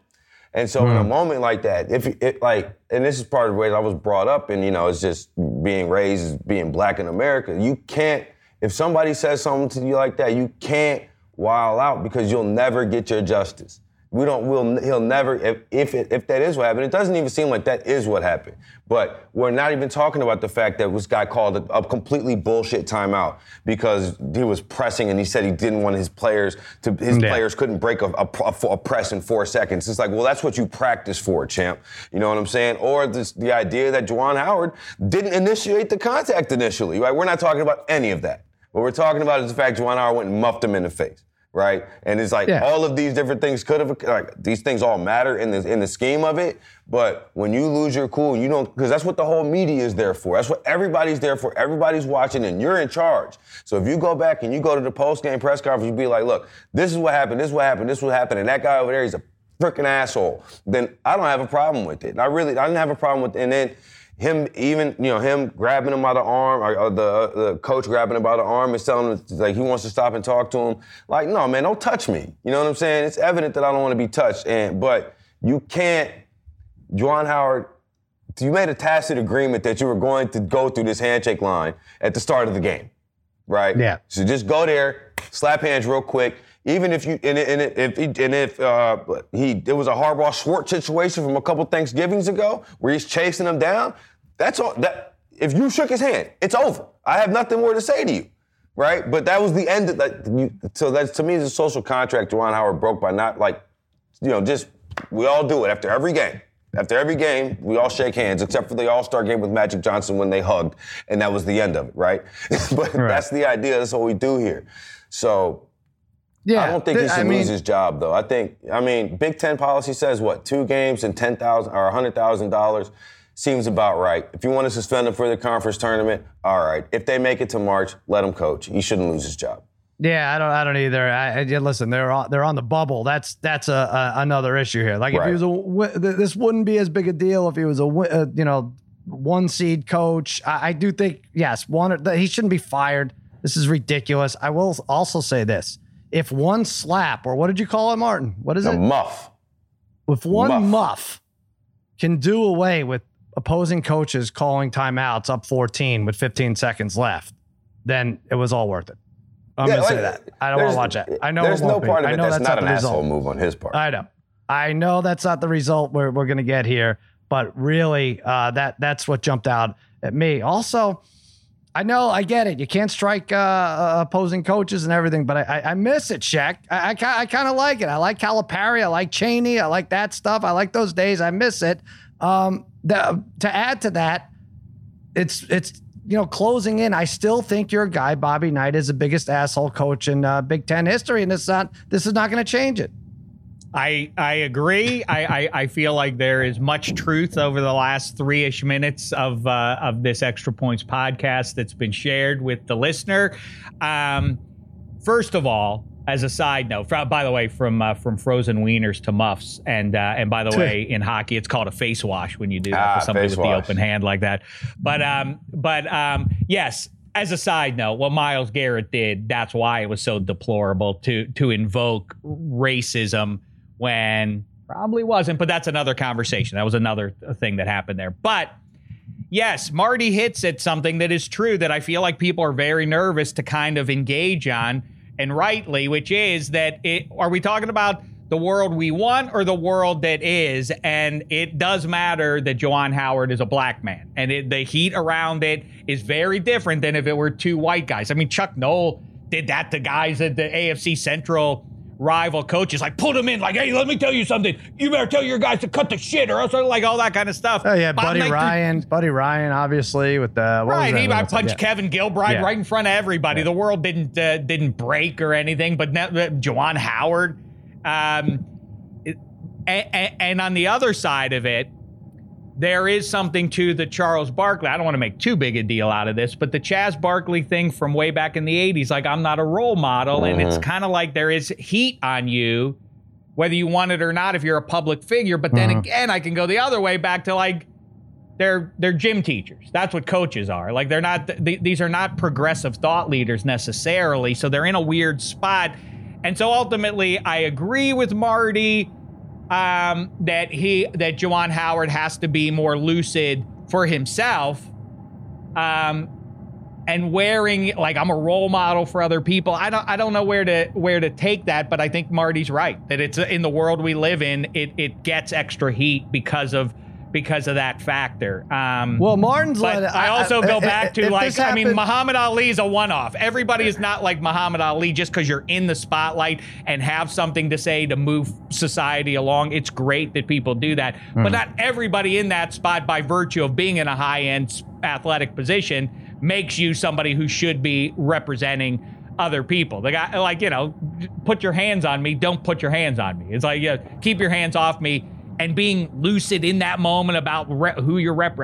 And so in a hmm. moment like that, if it like, and this is part of the way I was brought up, and you know, it's just being raised being black in America. You can't, if somebody says something to you like that, you can't wild out because you'll never get your justice. We don't. We'll. He'll never. If if, it, if that is what happened, it doesn't even seem like that is what happened. But we're not even talking about the fact that this guy called a, a completely bullshit timeout because he was pressing and he said he didn't want his players to. His Yeah. players couldn't break a, a, a- a press in four seconds. It's like, well, that's what you practice for, champ. You know what I'm saying? Or this, the idea that Juwan Howard didn't initiate the contact initially. Right? We're not talking about any of that. What we're talking about is the fact Juwan Howard went and muffed him in the face. Right, and it's like Yeah. all of these different things could have like these things all matter in the in the scheme of it. But when you lose your cool, you don't because that's what the whole media is there for. That's what everybody's there for. Everybody's watching, and you're in charge. So if you go back and you go to the post game press conference, you be like, "Look, this is what happened. This is what happened. This is what happened." And that guy over there, he's a freaking asshole. Then I don't have a problem with it. I really, I didn't have a problem with. And then him even you know him grabbing him by the arm or, or the the coach grabbing him by the arm and telling him like he wants to stop and talk to him. Like no man don't touch me. You know what i'm saying? It's evident that i don't want to be touched. And but you can't Juwan Howard you made a tacit agreement that you were going to go through this handshake line at the start of the game right? Yeah. so just go there slap hands real quick. Even if you and, and if and if uh, he it was a Harbaugh Schwartz situation from a couple Thanksgivings ago where he's chasing him down, that's all. That if you shook his hand, it's over. I have nothing more to say to you, right? But that was the end. Of that. You, so that's to me is a social contract Juwan Howard broke by not like, you know, just we all do it after every game. After every game, we all shake hands, except for the All Star game with Magic Johnson when they hugged, and that was the end of it, right? but right. that's the idea. That's what we do here. So yeah, I don't think he should I mean, lose his job, though. I think, I mean, Big Ten policy says what? Two games and ten thousand or hundred thousand dollars seems about right. If you want to suspend him for the conference tournament, all right. If they make it to March, let him coach. He shouldn't lose his job. Yeah, I don't. I don't either. I, I listen. They're on, they're on the bubble. That's that's a, a another issue here. Like if he was a, this wouldn't be as big a deal if he was a, a uh, you know one seed coach. I, I do think yes, one he shouldn't be fired. This is ridiculous. I will also say this: if one slap, or what did you call it, Martin? What is it? a it? Muff. If one muff. muff can do away with opposing coaches calling timeouts up 14 with 15 seconds left, then it was all worth it. I'm yeah, gonna say that. I don't want to watch that. I know there's no part be. of it that's, that's, not, an asshole move on his part. I know. I know that's not the result we're, we're gonna get here, but really, uh, that that's what jumped out at me. Also, I know, I get it. You can't strike uh, uh, opposing coaches and everything, but I, I, I miss it, Shaq. I, I, I kind of like it. I like Calipari. I like Chaney. I like that stuff. I like those days. I miss it. Um, the, to add to that, it's it's you know closing in. I still think your guy Bobby Knight is the biggest asshole coach in uh, Big Ten history, and this not this is not going to change it. I I agree. I, I, I feel like there is much truth over the last three ish minutes of uh, of this extra points podcast that's been shared with the listener. Um, first of all, as a side note, by the way, from uh, from frozen wieners to muffs, and uh, and by the way, in hockey, it's called a face wash when you do that ah, for somebody with wash. the open hand like that. But um, but um, yes, as a side note, what Myles Garrett did, that's why it was so deplorable to to invoke racism when probably wasn't, but that's another conversation. That was another thing that happened there. But yes, Marty hits at something that is true that I feel like people are very nervous to kind of engage on, and rightly, which is that it, are we talking about the world we want or the world that is? And it does matter that Juwan Howard is a black man, and it, the heat around it is very different than if it were two white guys. I mean, Chuck Noll did that to guys at the AFC Central rival coaches, like put them in, like, hey, let me tell you something. You better tell your guys to cut the shit, or else like all that kind of stuff. Oh yeah, Buddy Ryan, Buddy Ryan, obviously with the right. He I punched yeah. Kevin Gilbride yeah. right in front of everybody. Yeah. The world didn't uh, didn't break or anything, but now, uh, Juwan Howard, um, and, and on the other side of it there is something to the Charles Barkley. I don't want to make too big a deal out of this, but the Chaz Barkley thing from way back in the 80s, like I'm not a role model. And it's uh-huh. kind of like there is heat on you, whether you want it or not, if you're a public figure. But then uh-huh. again, I can go the other way back to like, they're they're gym teachers. That's what coaches are. Like they're not th- these are not progressive thought leaders necessarily. So they're in a weird spot. And so ultimately, I agree with Marty um, that he that Juwan Howard has to be more lucid for himself. Um, and wearing like I'm a role model for other people. I don't I don't know where to where to take that, but I think Marty's right that it's in the world we live in. It it gets extra heat because of because of that factor. Um, well, Martin's. But I, I also go back to like I mean, Muhammad Ali is a one-off. Everybody is not like Muhammad Ali just because you're in the spotlight and have something to say to move society along. It's great that people do that, mm. but hmm. not everybody in that spot, by virtue of being in a high-end athletic position, makes you somebody who should be representing other people. The guy, like you know, put your hands on me. Don't put your hands on me. It's like yeah, keep your hands off me and being lucid in that moment about re- who you're rep.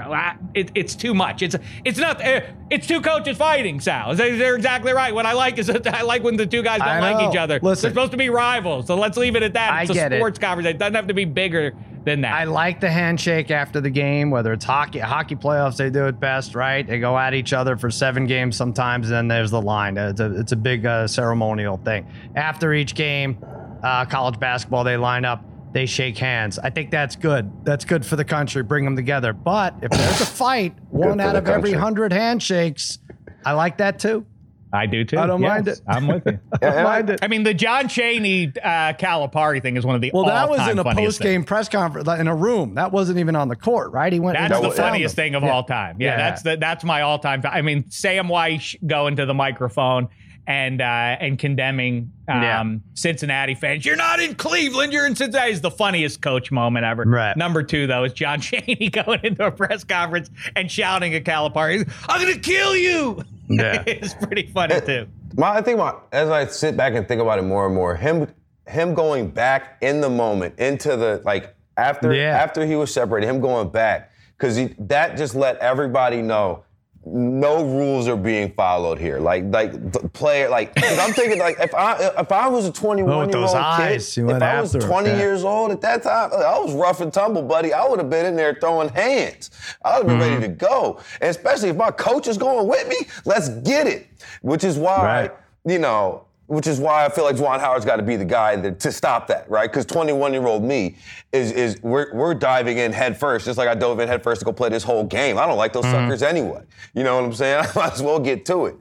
It, it's too much. It's it's not. Eh, it's two coaches fighting. Sal, they're exactly right. What I like is that I like when the two guys don't like each other. Listen, they're supposed to be rivals. So let's leave it at that. It's I get a sports it. conversation. It doesn't have to be bigger than that. I like the handshake after the game, whether it's hockey, hockey playoffs, they do it best, right? They go at each other for seven games sometimes, and then there's the line. It's a, it's a big uh, ceremonial thing. After each game, uh, college basketball, they line up they shake hands. I think that's good. That's good for the country. Bring them together. But if there's a fight, one out of every hundred handshakes, I like that too. I do too. I don't yes, mind it. I'm with you. I don't mind it. I mean, the John Chaney uh, Calipari thing is one of the well. That was in a post game press conference in a room. That wasn't even on the court, right? He went. That's the funniest thing of yeah. all time. Yeah, yeah, that's the, that's my all time. I mean, Sam Wyche going to the microphone and uh, and condemning um, Yeah. Cincinnati fans. You're not in Cleveland. You're in Cincinnati. Is the funniest coach moment ever. Right. Number two though is John Chaney going into a press conference and shouting at Calipari, "I'm going to kill you." Yeah. it's pretty funny too. My, I think my, as I sit back and think about it more and more, him him going back in the moment into the like after Yeah. after he was separated, him going back because that just let everybody know no rules are being followed here. Like like the player like I'm thinking like if I if I was a 21 Oh, year old eyes, kid, if I was 20 yeah. years old at that time, I was rough and tumble, buddy. I would have been in there throwing hands. I would have been Mm-hmm. ready to go. And especially if my coach is going with me, let's get it. Which is why Right. you know, which is why I feel like Juwan Howard's got to be the guy that, to stop that, right? Because 21 year old me is is we're, we're diving in head first, just like I dove in head first to go play this whole game. I don't like those mm-hmm. suckers anyway. You know what I'm saying? I might as well get to it.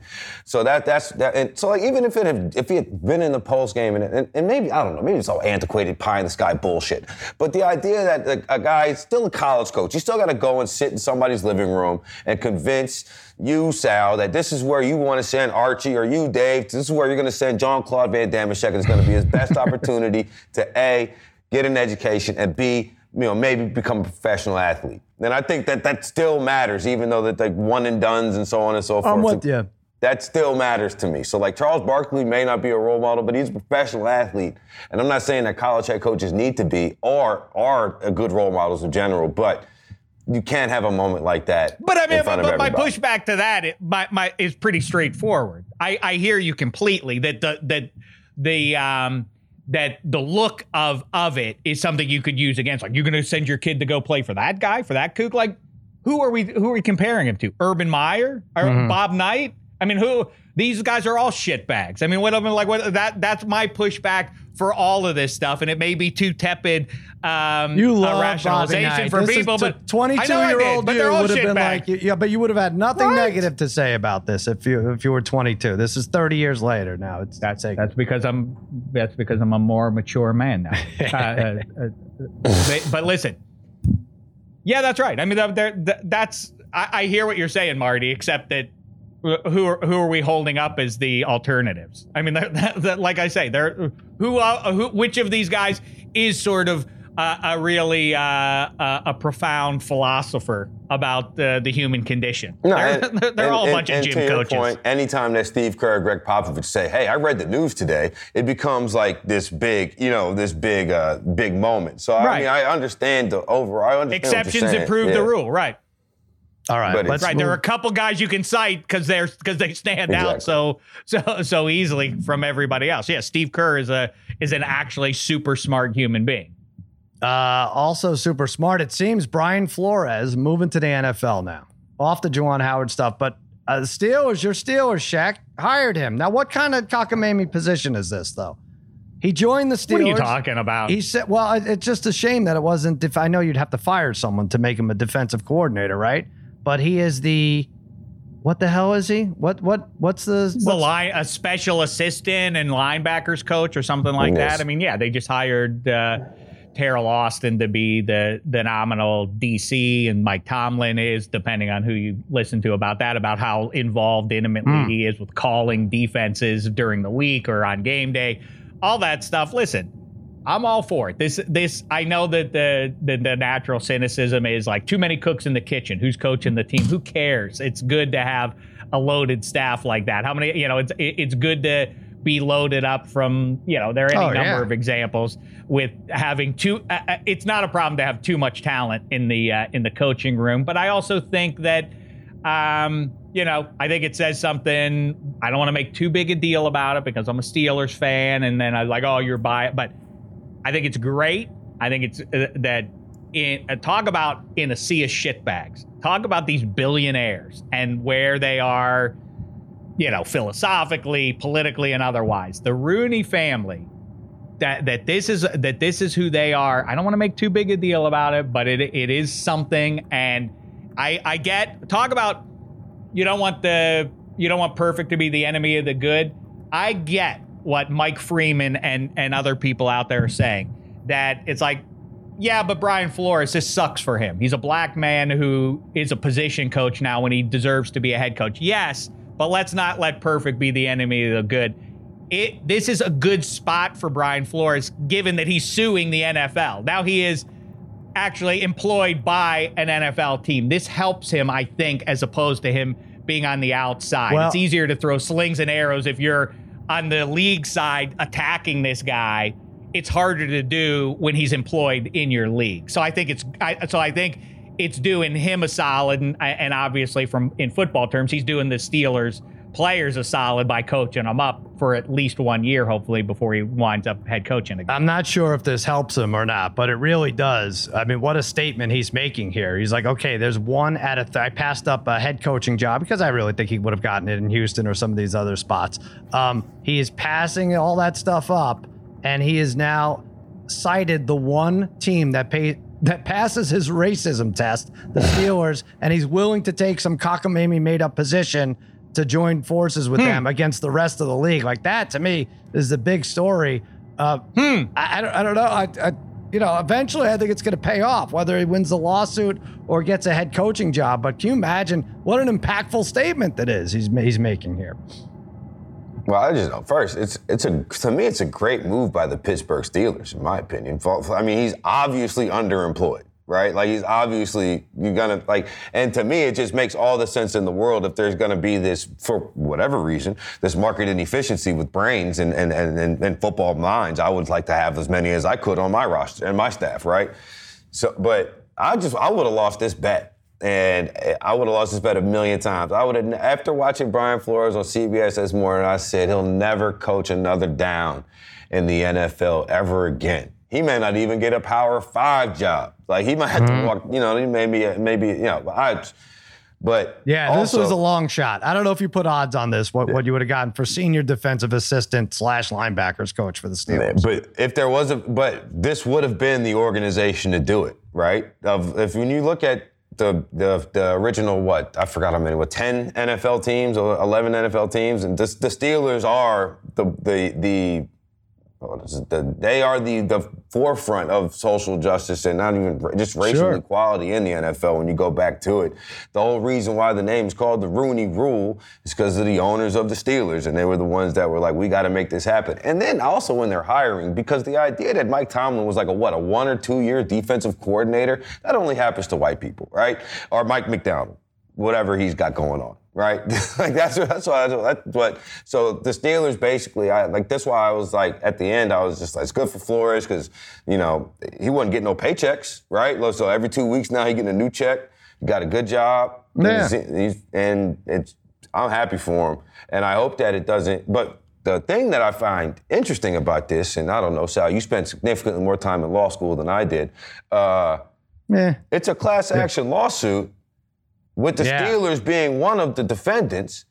So that that's that. And so like even if it had, if he had been in the post game and, and and maybe I don't know, maybe it's all antiquated pie in the sky bullshit. But the idea that a, a guy is still a college coach, you still got to go and sit in somebody's living room and convince you, Sal, that this is where you want to send Archie or you, Dave. This is where you're going to send John Claude Van Damme. and It's going to be his best opportunity to A, get an education, and B, you know, maybe become a professional athlete. And I think that that still matters, even though that like one and dones and so on and so forth. I'm with you. That still matters to me. So like Charles Barkley may not be a role model, but he's a professional athlete. And I'm not saying that college head coaches need to be or are a good role models in general, but you can't have a moment like that. But I mean, in front but, of but my pushback to that it, my, my, is pretty straightforward. I, I hear you completely that the that the um that the look of of it is something you could use against. Like you're going to send your kid to go play for that guy for that kook. Like who are we who are we comparing him to? Urban Meyer or Mm-hmm. Bob Knight? I mean, who these guys are all shitbags. I mean, what I mean, like what that that's my pushback for all of this stuff, and it may be too tepid. Um, You a love Bobby rationalization Knight. for This people, t- but 22 year old but you they're all would have been shitbags. like, yeah, but you would have had nothing Right. negative to say about this if you if you were 22. This is 30 years later now. It's That's taken. that's because I'm that's because I'm a more mature man now. Uh, uh, uh, but, but listen, yeah, that's right. I mean, that, that- that- that's I, I hear what you're saying, Marty. Except that who are who are we holding up as the alternatives? I mean, that, that, that- like I say, there who uh, who which of these guys is sort of uh, a really uh, uh, a profound philosopher about uh, the human condition? No, they're and- they're and- all a and- bunch of gym to your coaches. Point, anytime that Steve Kerr or Gregg Popovich say, "Hey, I read the news today," it becomes like this big, you know, this big, uh, big moment. So I mean, I understand the overall. I understand what you're Exceptions saying. improve the rule, right? All right. But let's Right, there are a couple guys you can cite because they're because they stand out so so so easily from everybody else. Yeah, Steve Kerr is a is an actually super smart human being. Uh, also super smart. It seems Brian Flores moving to the NFL now. Off the Juwan Howard stuff, but uh, the Steelers, your Steelers, Shaq hired him. Now, what kind of cockamamie position is this, though? He joined the Steelers. What are you talking about? He said, "Well, it- it's just a shame that it wasn't. If I know you'd have to fire someone to make him a defensive coordinator, right? But he is the what the hell is he? What what what's the the what's- line a special assistant and linebackers coach or something like Yes. that. I mean, yeah, they just hired uh, Teryl Austin to be the the nominal DC, and Mike Tomlin is, depending on who you listen to about that, about how involved intimately Hmm. he is with calling defenses during the week or on game day, all that stuff. Listen. I'm all for it. This, this, I know that the, the the natural cynicism is like too many cooks in the kitchen. Who's coaching the team? Who cares? It's good to have a loaded staff like that. How many? You know, it's it- it's good to be loaded up from. You know, there are any Oh, number yeah. of examples with having too. Uh, uh, it's not a problem to have too much talent in the uh, in the coaching room, but I also think that. Um, you know, I think it says something. I don't want to make too big a deal about it because I'm a Steelers fan, and then I was like, oh, you're biased, but I think it's great. I think it's uh, that in uh, talk about in a sea of shitbags. Talk about these billionaires and where they are, you know, philosophically, politically, and otherwise. The Rooney family. That that this is that this is who they are. I don't want to make too big a deal about it, but it it is something. And I I get talk about you don't want the you don't want perfect to be the enemy of the good. I get what Mike Freeman and and other people out there are saying that it's like yeah, but Brian Flores, this sucks for him. He's a black man who is a position coach now when he deserves to be a head coach. Yes, but let's not let perfect be the enemy of the good. It this is a good spot for Brian Flores, given that he's suing the NFL. Now he is actually employed by an NFL team. This helps him, I think, as opposed to him being on the outside. Well- it's easier to throw slings and arrows if you're on the league side attacking this guy. It's harder to do when he's employed in your league. So I think it's I, so I think it's doing him a solid, and, and obviously from in football terms, he's doing the Steelers players a solid by coaching them up for at least one year, hopefully, before he winds up head coaching again. I'm not sure if this helps him or not, but it really does. I mean, what a statement he's making here. He's like, okay, there's one out of th- I passed up a head coaching job because I really think he would have gotten it in Houston or some of these other spots. Um, he is passing all that stuff up, and he is now cited the one team that pay that passes his racism test, the Steelers, and he's willing to take some cockamamie made up position to join forces with them against the rest of the league. Like that to me is the big story. Uh, I, I, don't, I don't know. I, I, you know, eventually I think it's going to pay off, whether he wins the lawsuit or gets a head coaching job. But can you imagine what an impactful statement that is he's, he's making here? Well, I just know first, it's it's a to me it's a great move by the Pittsburgh Steelers, in my opinion. I mean, he's obviously underemployed, right? Like he's obviously you're gonna like, and to me, it just makes all the sense in the world if there's gonna be this for whatever reason, this market inefficiency with brains and and and, and, football minds. I would like to have as many as I could on my roster and my staff, right? So, but I just I would have lost this bet. And eh, I would have lost this bet a million times. I would have, after watching Brian Flores on CBS this morning, I said he'll never coach another down in the NFL ever again. He may not even get a Power Five job. Like he might have to hmm. walk, you know, maybe, eh, maybe, you know, I. But Yeah, this was a long shot. I don't know if you put odds on this, what, what you would have gotten for senior defensive assistant slash linebackers coach for the Steelers. But if there was a, but this would have been the organization to do it, right? Of if when you look at the the the original what I forgot how many, what ten NFL teams or eleven NFL teams, and this, the Steelers are the the the. Oh, is the- They are the, the forefront of social justice and not even just racial Sure. equality in the NFL when you go back to it. The whole reason why the name's called the Rooney Rule is because of the owners of the Steelers, and they were the ones that were like, we got to make this happen. And then also when they're hiring, because the idea that Mike Tomlin was like a what, a one or two year defensive coordinator, that only happens to white people, right? Or Mike McDonald, whatever he's got going on. Right, like that's what, that's why that's what. So the Steelers basically, I like that's why I was like at the end, I was just like, it's good for Flores because you know he wasn't getting no paychecks, right? So every two weeks now he getting a new check. He got a good job, Yeah. He's- he's- and it's I'm happy for him, and I hope that it doesn't. But the thing that I find interesting about this, and I don't know, Sal, you spent significantly more time in law school than I did. Uh, Eh. it's a class action lawsuit with the Yeah. Steelers being one of the defendants.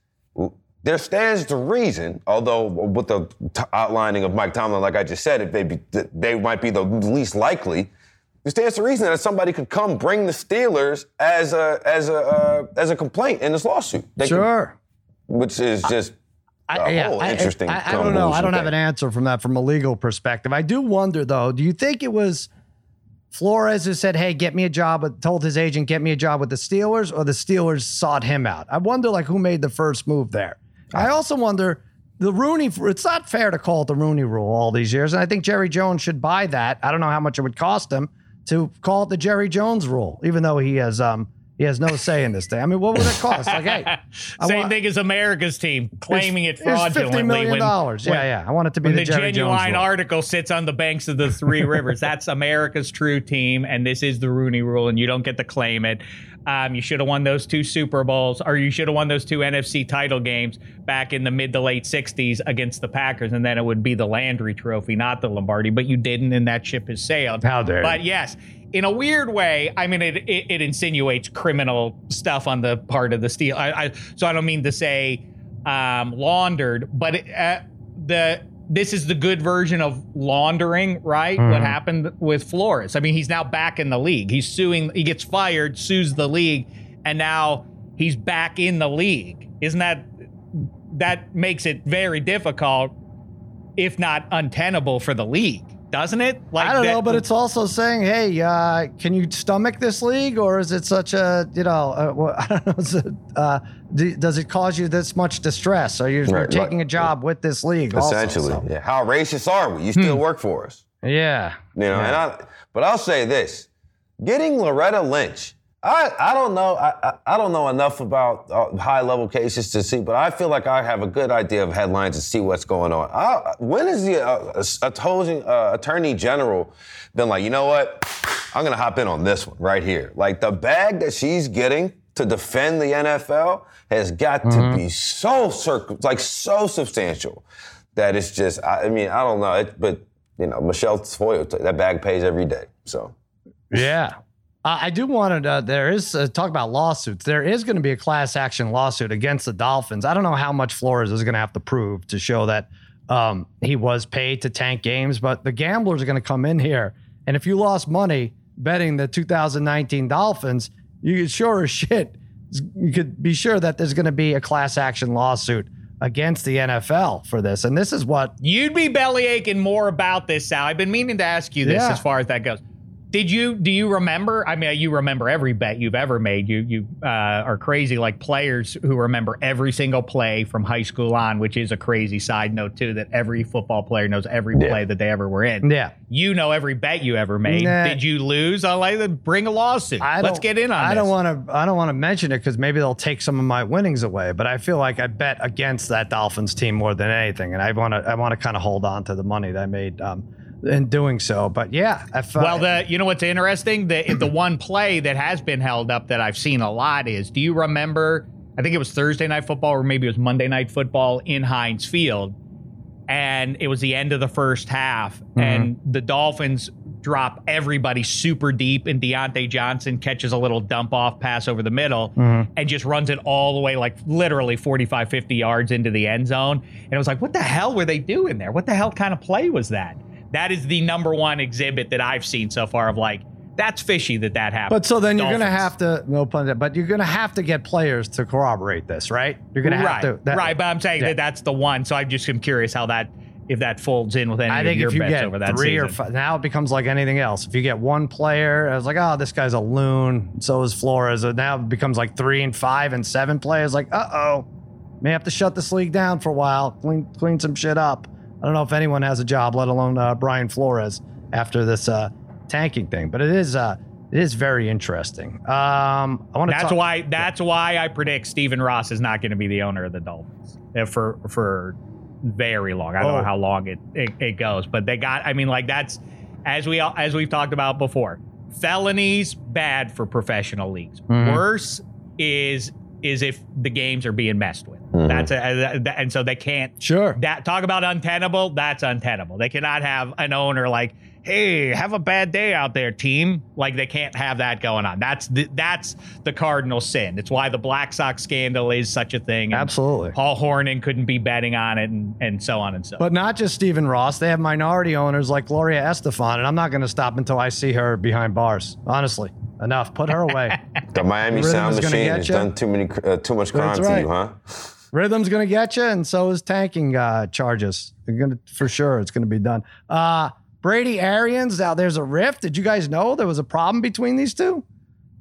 There stands to reason, although with the t- outlining of Mike Tomlin, like I just said, if they be, they might be the least likely. There stands to reason that somebody could come bring the Steelers as a as a uh, as a complaint in this lawsuit. They Sure. which is just a I, yeah, I- interesting. I, I don't know. I don't have convolution an answer from that from a legal perspective. I do wonder though. Do you think it was Flores who said, "Hey, get me a job," with, told his agent, "Get me a job with the Steelers," or the Steelers sought him out? I wonder, like, who made the first move there. I also wonder the Rooney. It's not fair to call it the Rooney Rule all these years, and I think Jerry Jones should buy that. I don't know how much it would cost him to call it the Jerry Jones Rule, even though he has um he has no say in this thing. I mean, what would it cost? Like, hey, I Same want- thing as America's team claiming it fraudulently. $50 million. when- yeah, yeah. I want it to be the, the, genuine article sits on the banks of the three rivers. That's America's true team, and this is the Rooney Rule, and you don't get to claim it. Um, you should have won those two Super Bowls, or you should have won those two NFC title games back in the mid to late '60s against the Packers, and then it would be the Landry Trophy, not the Lombardi. But you didn't, and that ship has sailed. How dare. But yes, in a weird way, I mean, it it, it insinuates criminal stuff on the part of the steel. I, I so I don't mean to say um, laundered, but it, uh, the this is the good version of laundering, right? What happened with Flores? I mean, he's now back in the league. He's suing. He gets fired, sues the league, and now he's back in the league. Isn't that that makes it very difficult, if not untenable, for the league? Doesn't it? Like I don't that, know, but it's also saying, hey, uh, can you stomach this league, or is it such a you know, uh, well, I don't know, it, uh, do, does it cause you this much distress? Are you right, taking right, a job right. with this league? Essentially, also, so. yeah. How racist are we? You still hmm. work for us? Yeah, you know. Yeah. And I, but I'll say this: getting Loretta Lynch I, I don't know I, I don't know enough about uh, high level cases to see, but I feel like I have a good idea of headlines to see what's going on. I, when is the uh, opposing uh, attorney general been like, you know what, I'm gonna hop in on this one right here. Like the bag that she's getting to defend the NFL has got mm-hmm. to be so circ- like so substantial that it's just. I, I mean, I don't know, it, but you know, Michelle Foyle, that bag pays every day. So yeah. Uh, I do want to. Uh, there is uh, talk about lawsuits. There is going to be a class action lawsuit against the Dolphins. I don't know how much Flores is going to have to prove to show that um, he was paid to tank games, but the gamblers are going to come in here, and if you lost money betting the 2019 Dolphins, you sure as shit you could be sure that there's going to be a class action lawsuit against the NFL for this. And this is what you'd be belly aching more about this, Sal. I've been meaning to ask you this yeah. as far as that goes. Did you do you remember? I mean, you remember every bet you've ever made. You you uh, are crazy like players who remember every single play from high school on, which is a crazy side note too. That every football player knows every yeah. play that they ever were in. Yeah, you know every bet you ever made. Nah. Did you lose? I'll like bring a lawsuit. I Let's get in on. I this. don't want to. I don't want to mention it because maybe they'll take some of my winnings away. But I feel like I bet against that Dolphins team more than anything, and I want to. I want to kind of hold on to the money that I made. Um, in doing so. But yeah, if, uh, well, the you know what's interesting the the one play that has been held up that I've seen a lot is do you remember? I think it was Thursday night football or maybe it was Monday night football in Heinz Field, and it was the end of the first half, mm-hmm. and the Dolphins drop everybody super deep, and Diontae Johnson catches a little dump off pass over the middle mm-hmm. and just runs it all the way, like literally 45, 50 yards into the end zone. And it was like, what the hell were they doing there? What the hell kind of play was that? That is the number one exhibit that I've seen so far of like, that's fishy that that happened. But so then you're going to have to no pun intended, but you're going to have to get players to corroborate this, right? You're going to have to that, right. But I'm saying yeah. that that's the one. So I just I'm curious how that if that folds in with any I think of your if you bets get over that three season. or five, now it becomes like anything else. If you get one player, I was like, oh, this guy's a loon. So is Flores. So now it becomes like three and five and seven players. Like, uh oh, may have to shut this league down for a while, clean clean some shit up. I don't know if anyone has a job, let alone uh, Brian Flores, after this uh, tanking thing. But it is uh, it is very interesting. Um, I want to. That's talk- why. That's yeah. why I predict Stephen Ross is not going to be the owner of the Dolphins uh, for for very long. I don't oh. know how long it, it it goes, but they got. I mean, like that's as we as we've talked about before. Felonies bad for professional leagues. Mm-hmm. Worse is is if the games are being messed with. Mm-hmm. That's a, a, and so they can't. Sure. That talk about untenable. That's untenable. They cannot have an owner like, hey, have a bad day out there, team. Like they can't have that going on. That's the, that's the cardinal sin. It's why the Black Sox scandal is such a thing. Absolutely. Paul Hornung couldn't be betting on it, and, and so on and so. But not just Stephen Ross. They have minority owners like Gloria Estefan, and I'm not going to stop until I see her behind bars. Honestly. Enough. Put her away. the Miami the Sound Machine has done too many, uh, too much crime right. to you, huh? Rhythm's gonna get you, and so is tanking uh, charges. They're gonna for sure. It's gonna be done. Uh, Brady Arians. Now there's a rift. Did you guys know there was a problem between these two?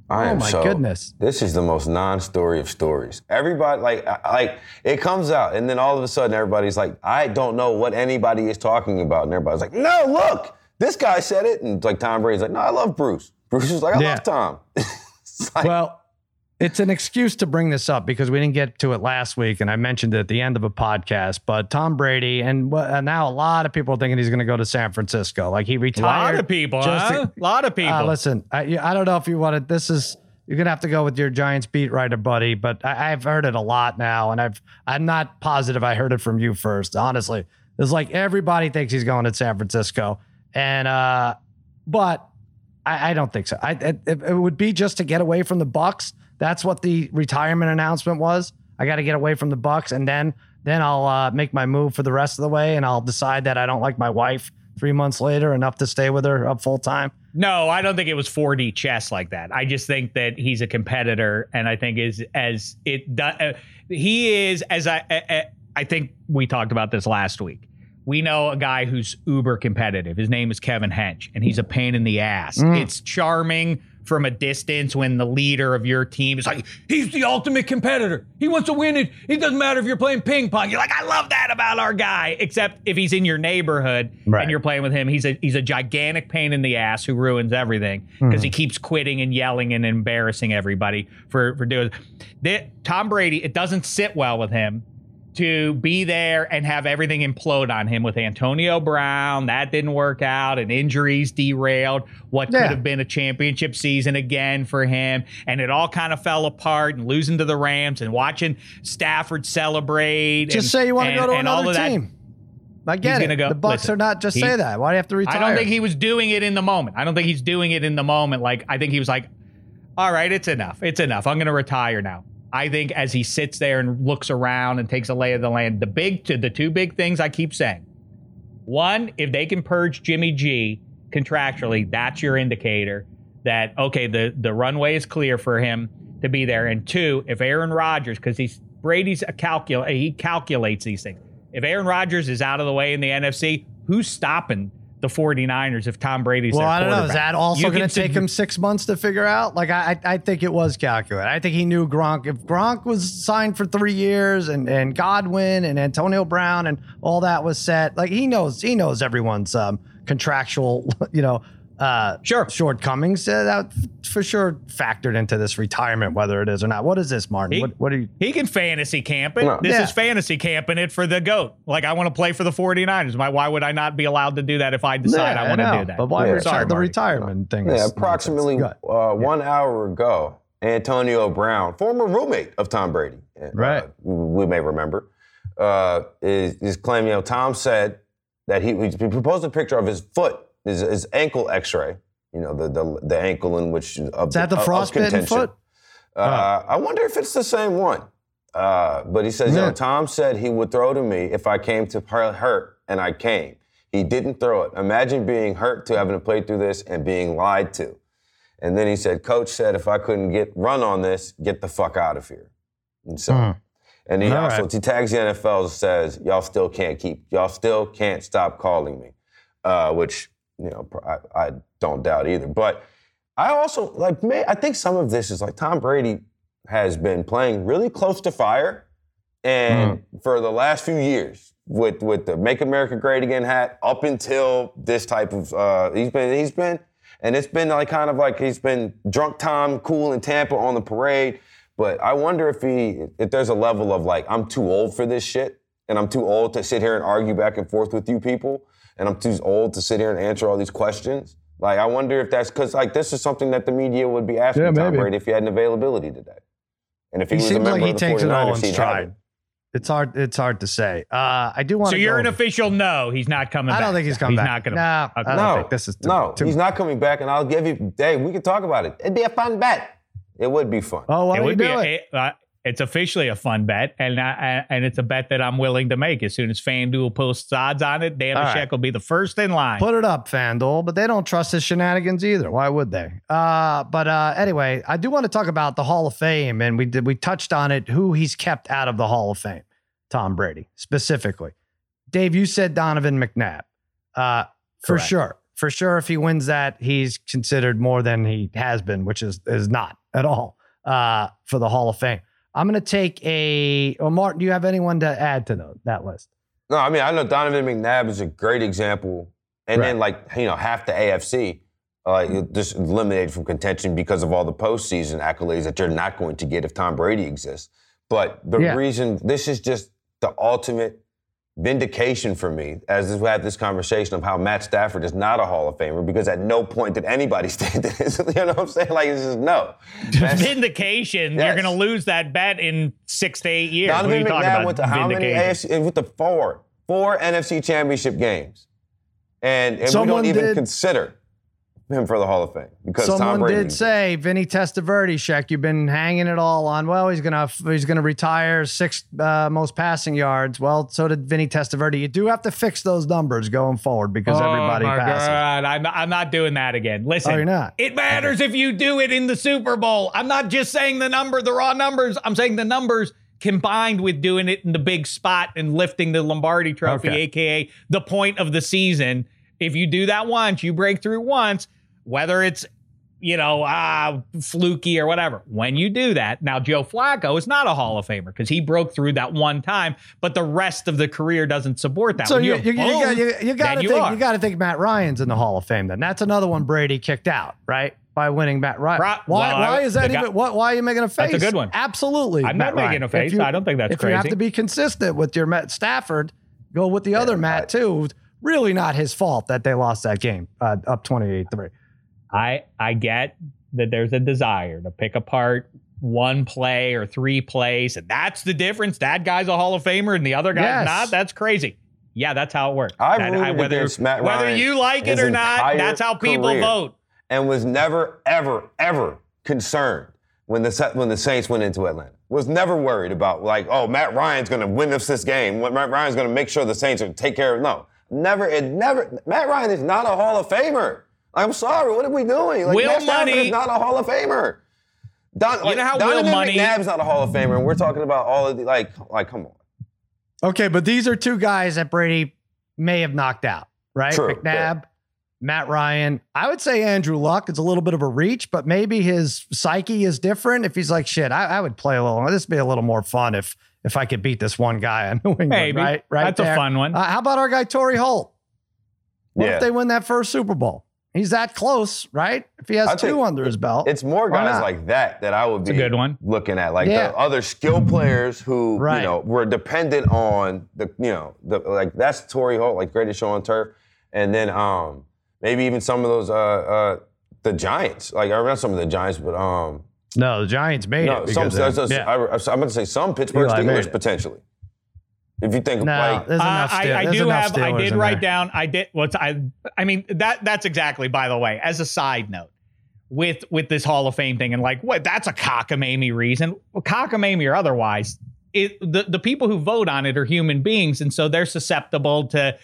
I oh my so, goodness! This is the most non-story of stories. Everybody like like it comes out, and then all of a sudden everybody's like, I don't know what anybody is talking about, and everybody's like, No, look, this guy said it, and like Tom Brady's like, No, I love Bruce. Bruce was like, I yeah. love Tom. like, well, it's an excuse to bring this up because we didn't get to it last week, and I mentioned it at the end of a podcast. But Tom Brady, and, and now a lot of people are thinking he's going to go to San Francisco. Like he retired. A lot of people, huh? A lot of uh, people. Uh, listen, I, I don't know if you wanted. This is you're gonna have to go with your Giants beat writer, buddy. But I, have heard it a lot now, and I've I'm not positive I heard it from you first. Honestly, it's like everybody thinks he's going to San Francisco, and uh, but I, I don't think so. I it, it would be just to get away from the Bucs. That's what the retirement announcement was. I got to get away from the Bucs, and then then I'll uh, make my move for the rest of the way, and I'll decide that I don't like my wife three months later enough to stay with her up full time. No, I don't think it was 4D chess like that. I just think that he's a competitor, and I think is as it uh, he is as I, I I think we talked about this last week we know a guy who's uber competitive. His name is Kevin Hench, and he's a pain in the ass. Mm. It's charming from a distance when the leader of your team is like, he's the ultimate competitor. He wants to win it. It doesn't matter if you're playing ping pong. You're like, I love that about our guy. Except if he's in your neighborhood Right. and you're playing with him, he's a he's a gigantic pain in the ass who ruins everything hmm. because he keeps quitting and yelling and embarrassing everybody for for doing. That Tom Brady, it doesn't sit well with him to be there and have everything implode on him with Antonio Brown. That didn't work out, and injuries derailed what Yeah. could have been a championship season again for him. And it all kind of fell apart and losing to the Rams and watching Stafford celebrate. Just and- say you want to go to and another that. team. I get it. go- the Bucs listen, are not. Just he- say that. Why do you have to retire? I don't think he was doing it in the moment. I don't think he's doing it in the moment. Like I think he was like, "All right, it's enough. It's enough. I'm going to retire now." I think as he sits there and looks around and takes a lay of the land, the big, the two big things I keep saying. One, if they can purge Jimmy G contractually, that's your indicator that okay, the the runway is clear for him to be there. And two, if Aaron Rodgers, because he's Brady's a calcul he calculates these things. If Aaron Rodgers is out of the way in the NFC, who's stopping the 49ers if Tom Brady's Well, I don't know. Is that also going to take him six months to figure out? Like, I, I I think it was calculated. I think he knew Gronk. If Gronk was signed for three years, and and Godwin and Antonio Brown and all that was set, like he knows he knows everyone's um, contractual, you know, uh, Sure. shortcomings. Uh, that for sure factored into this retirement, whether it is or not. What is this, Martin? He- what what are you? He can fantasy camp it. No. This Yeah. is fantasy camping it for the GOAT. Like, I want to play for the 49ers. Why, why would I not be allowed to do that if I decide Yeah, I want to do that? But why Yeah. retire? Sorry, the Marty. retirement thing? Yeah, is approximately uh, ahead. one hour ago, Antonio Brown, former roommate of Tom Brady, uh, Right. we may remember, uh, is, is claiming, you know, Tom said that he, he proposed a picture of his foot, his, his ankle X-ray, you know, the the, the ankle in which of Is that the frostbitten foot? Uh, I wonder if it's the same one. Uh, but he says, you Yeah. know, Tom said he would throw to me if I came to hurt, and I came. He didn't throw it. Imagine being hurt to having to play through this and being lied to. And then he said, Coach said if I couldn't get run on this, get the fuck out of here. And so, Hmm. and he All also right. he tags the NFL and says, y'all still can't keep, y'all still can't stop calling me, uh, which you know I, I don't doubt either. But I also like, may, I think some of this is like Tom Brady has been playing really close to fire, and for the last few years with with the "Make America Great Again" hat, up until this type of uh, he's been he's been, and it's been like kind of like he's been drunk Tom cool in Tampa on the parade. But I wonder if he if there's a level of like I'm too old for this shit, and I'm too old to sit here and argue back and forth with you people, and I'm too old to sit here and answer all these questions. Like I wonder if that's because like this is something that the media would be asking Yeah, Tom maybe. Brady if he had an availability today, and if he, He was a seems member like he of the takes it all 49ers, in he'd have stride. it. It's hard. It's hard to say. Uh, I do want. So you're go an official no, he's not coming back. I don't think he's coming he's back. not going Nah, to. I don't No, think this is too, no, too- he's not coming back, and I'll give you. Dave, we can talk about it. It'd be a fun bet. It would be fun. Oh, why It don't you would be. do A, it? uh, it's officially a fun bet, and I, and it's a bet that I'm willing to make. As soon as FanDuel posts odds on it, Dan All right. Will be the first in line. Put it up, FanDuel, but they don't trust his shenanigans either. Why would they? Uh, but uh, anyway, I do want to talk about the Hall of Fame, and we did we touched on it. Who he's kept out of the Hall of Fame? Tom Brady specifically. Dave, you said Donovan McNabb. Uh, for Correct. sure, for sure. If he wins that, he's considered more than he has been, which is is not at all uh, for the Hall of Fame. I'm going to take a. Well, Martin, do you have anyone to add to the, that list? No, I mean I know Donovan McNabb is a great example, and then like you know half the AFC, uh, just eliminated from contention because of all the postseason accolades that you're not going to get if Tom Brady exists. But the Yeah. reason this is just the ultimate vindication for me as we had this conversation of how Matt Stafford is not a Hall of Famer because at no point did anybody stand this. you know what I'm saying? Like this is no. Matt- Vindication. You're going to lose that bet in six to eight years. what are Donovan you McNabb about? went to how many AFC? With the four, four NFC Championship games, and, and we Someone don't even did- consider him for the Hall of Fame because Tom Someone Brady. did say, Vinny Testaverde, Shek, you've been hanging it all on. Well, he's gonna he's gonna retire sixth uh, most passing yards. Well, so did Vinny Testaverde. You do have to fix those numbers going forward because everybody oh my passes. God. I'm, I'm not doing that again. Listen, Oh, you're not? it matters if you do it in the Super Bowl. I'm not just saying the number, the raw numbers. I'm saying the numbers combined with doing it in the big spot and lifting the Lombardi trophy, Okay. aka the point of the season. If you do that once, you break through once, whether it's you know, ah, fluky or whatever. When you do that, now Joe Flacco is not a Hall of Famer because he broke through that one time, but the rest of the career doesn't support that. So you, you, got, you, you got to think you got to think Matt Ryan's in the Hall of Fame. Then that's another one Brady kicked out, right? By winning Matt Ryan. Right. Why? Well, why is that even? What? Why are you making a face? That's a good one. Absolutely. I'm Matt not making a face. I don't think that's if you have to be consistent with your Matt Stafford, go with the other Matt too. Really, not his fault that they lost that game uh, up 28-3. I I get that there's a desire to pick apart one play or three plays, and that's the difference. That guy's a Hall of Famer and the other guy's Yes. not. That's crazy. Yeah, that's how it works. I That- rooted whether against Matt whether you like it or not, that's how people vote. and was never, ever, ever concerned when the when the Saints went into Atlanta. Was never worried about like, oh, Matt Ryan's going to win us this game. Matt Ryan's going to make sure the Saints are take care of. No, never. It never. Matt Ryan is not a Hall of Famer. I'm sorry. What are we doing? Like, Will Matt Stafford Money- is not a Hall of Famer. Don, like, know how Will Donovan Money- McNabb's not a Hall of Famer, and we're talking about all of the like, like, come on. Okay, but these are two guys that Brady may have knocked out, right? True, McNabb, Matt Ryan. I would say Andrew Luck is a little bit of a reach, but maybe his psyche is different. If he's like, shit, I, I would play a little. This would be a little more fun if if I could beat this one guy in New England, Maybe. right? Right. That's a fun one. Uh, how about our guy Torrey Holt? What Yeah. if they win that first Super Bowl? He's that close, right? If he has I two under his belt, It's more guys like that that I would It's a be good one. looking at, like Yeah. the other skill players who Right. you know were dependent on the you know the like that's Torrey Holt, like greatest show on turf, and then um maybe even some of those uh uh the Giants, like I not some of the Giants, but um no, the Giants made no it. some because so- of- so- yeah. I, am going to say some Pittsburgh Eli Steelers potentially. If you think no, like there's Uh, enough. I, I do enough have. I did write there. down. I did. What's I? I mean that. That's exactly. By the way, as a side note, with with this Hall of Fame thing, and like what? That's a cockamamie reason. Well, cockamamie or otherwise, it the the people who vote on it are human beings, and so they're susceptible to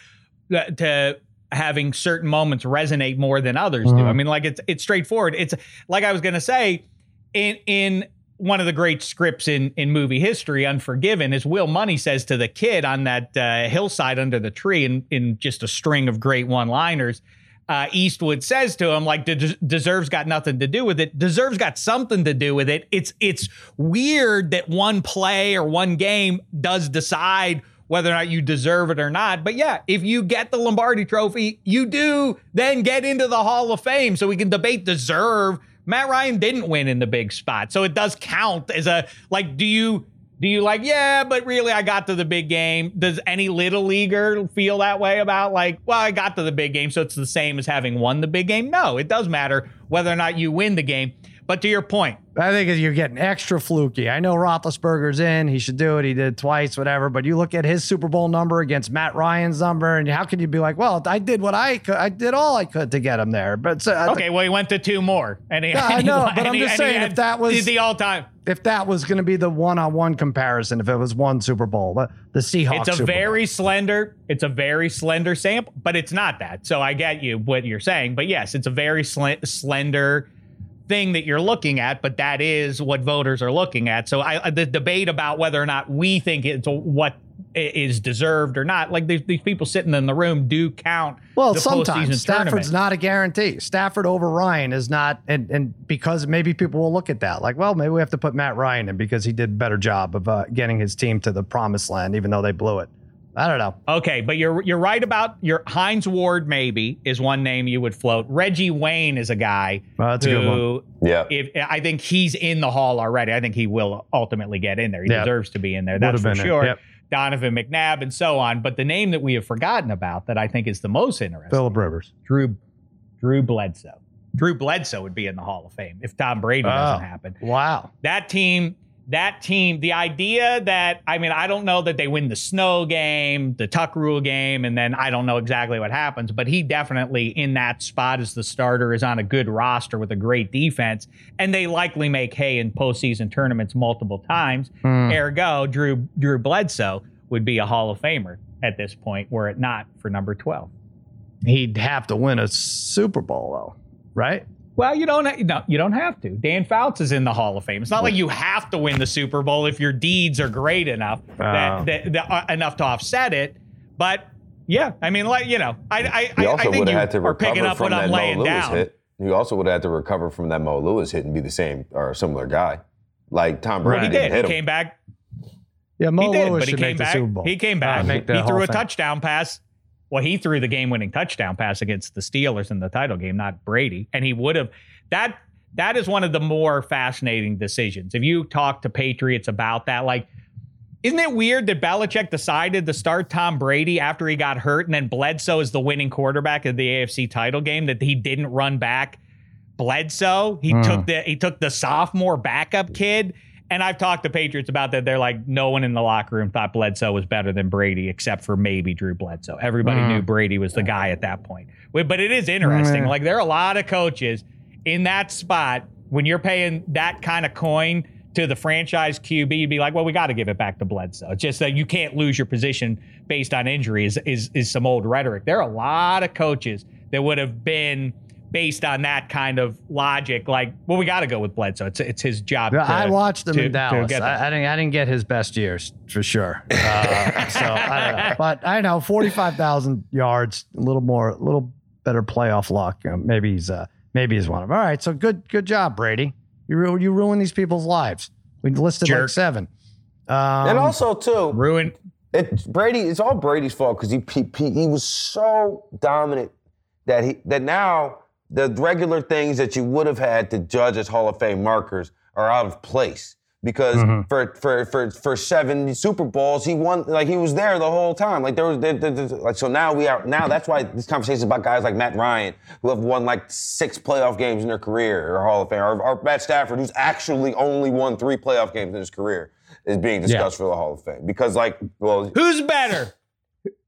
uh, to having certain moments resonate more than others do. Mhm. I mean, like it's it's straightforward. It's like I was going to say in in one of the great scripts in in movie history, Unforgiven, is Will Munny says to the kid on that uh, hillside under the tree, in in just a string of great one liners. Uh, Eastwood says to him, like, "Des- deserves got nothing to do with it. Deserves got something to do with it. It's it's weird that one play or one game does decide whether or not you deserve it or not. But yeah, if you get the Lombardi trophy, you do then get into the Hall of Fame. So we can debate deserve. Matt Ryan didn't win in the big spot. So it does count as a like, do you do you like, yeah, but really I got to the big game? Does any little leaguer feel that way about like, well, I got to the big game, so it's the same as having won the big game? No, it does matter whether or not you win the game. But to your point, I think you're getting extra fluky. I know Roethlisberger's in; he should do it. He did twice, whatever. But you look at his Super Bowl number against Matt Ryan's number, and how can you be like, "Well, I did what I could. I did all I could to get him there." But so, okay, well, he went to two more. And he, Yeah, I and he- know, but I'm he- just saying, if that was- the all-time, if that was going to be the one-on-one comparison, if it was one Super Bowl, the, the Seahawks. It's a Super Bowl. very slender, it's a very slender sample, but it's not that. So I get you what you're saying, but yes, it's a very sl- slender thing that you're looking at, but that is what voters are looking at. So I the debate about whether or not we think it's what is deserved or not, like these, these people sitting in the room do count. Well, sometimes Stafford's tournament. not a guarantee. Stafford over Ryan is not, and and because maybe people will look at that like, well, maybe we have to put Matt Ryan in because he did a better job of uh, getting his team to the promised land, even though they blew it. I don't know. Okay, but you're you're right about your Hines Ward. Maybe is one name you would float. Reggie Wayne is a guy Well, that's a good one. who yeah. if I think he's in the hall already. I think he will ultimately get in there. He Yeah. deserves to be in there. That's for sure. Yep. Donovan McNabb and so on. But the name that we have forgotten about that I think is the most interesting, Philip Rivers. Drew Drew Bledsoe. Drew Bledsoe would be in the Hall of Fame if Tom Brady doesn't Oh. happen. Wow. That team, that team, the idea that I mean, I don't know that they win the snow game, the tuck rule game, and then I don't know exactly what happens, but he definitely in that spot as the starter is on a good roster with a great defense, and they likely make hay in postseason tournaments multiple times. Hmm. Ergo, Drew Drew Bledsoe would be a Hall of Famer at this point, were it not for number twelve. He'd have to win a Super Bowl though, right? Well, you don't. No, you don't have to. Dan Fouts is in the Hall of Fame. It's not like you have to win the Super Bowl if your deeds are great enough that, that, that uh, enough to offset it. But yeah, I mean, like you know, I I, He also I think would you have had to are picking recover up from what that I'm Mo laying Lewis down. hit. He also would have had to recover from that Mo Lewis hit and be the same or a similar guy, like Tom Well, Brady he didn't. He hit him. came back. Yeah, Mo he did, Lewis but he should came make the back. Super Bowl. He came back. he threw a of Fame. touchdown pass. Well, he threw the game-winning touchdown pass against the Steelers in the title game, not Brady, and he would have. That that is one of the more fascinating decisions. If you talk to Patriots about that, like, isn't it weird that Belichick decided to start Tom Brady after he got hurt, and then Bledsoe is the winning quarterback of the AFC title game that he didn't run back Bledsoe. He Hmm. took the he took the sophomore backup kid. And I've talked to Patriots about that. They're like, no one in the locker room thought Bledsoe was better than Brady, except for maybe Drew Bledsoe. Everybody knew mm. Brady was the guy at that point. But it is interesting. Like there are a lot of coaches in that spot when you're paying that kind of coin to the franchise QB, you'd be like, well, we got to give it back to Bledsoe. It's just that you can't lose your position based on injury is, is, is some old rhetoric. There are a lot of coaches that would have been based on that kind of logic, like, well, we got to go with Bledsoe. It's it's his job. Yeah, to- I watched him to- in Dallas. get that. I, I didn't. I didn't get his best years for sure. Uh, so, I don't know. but I know forty-five thousand yards, a little more, a little better playoff luck. You know, maybe he's uh, maybe he's one of them. All right, so good, good job, Brady. You ru- you ruin these people's lives. We listed like seven. Um, and also too, ruined. it Brady. It's all Brady's fault because he, he he he was so dominant that he that now the regular things that you would have had to judge as Hall of Fame markers are out of place because Mm-hmm. for for for for seven Super Bowls he won like he was there the whole time like there was there, there- there- like so now we are now that's why this conversation is about guys like Matt Ryan who have won like six playoff games in their career or Hall of Fame or, or Matt Stafford who's actually only won three playoff games in his career is being discussed for the Hall of Fame because like well Who's better?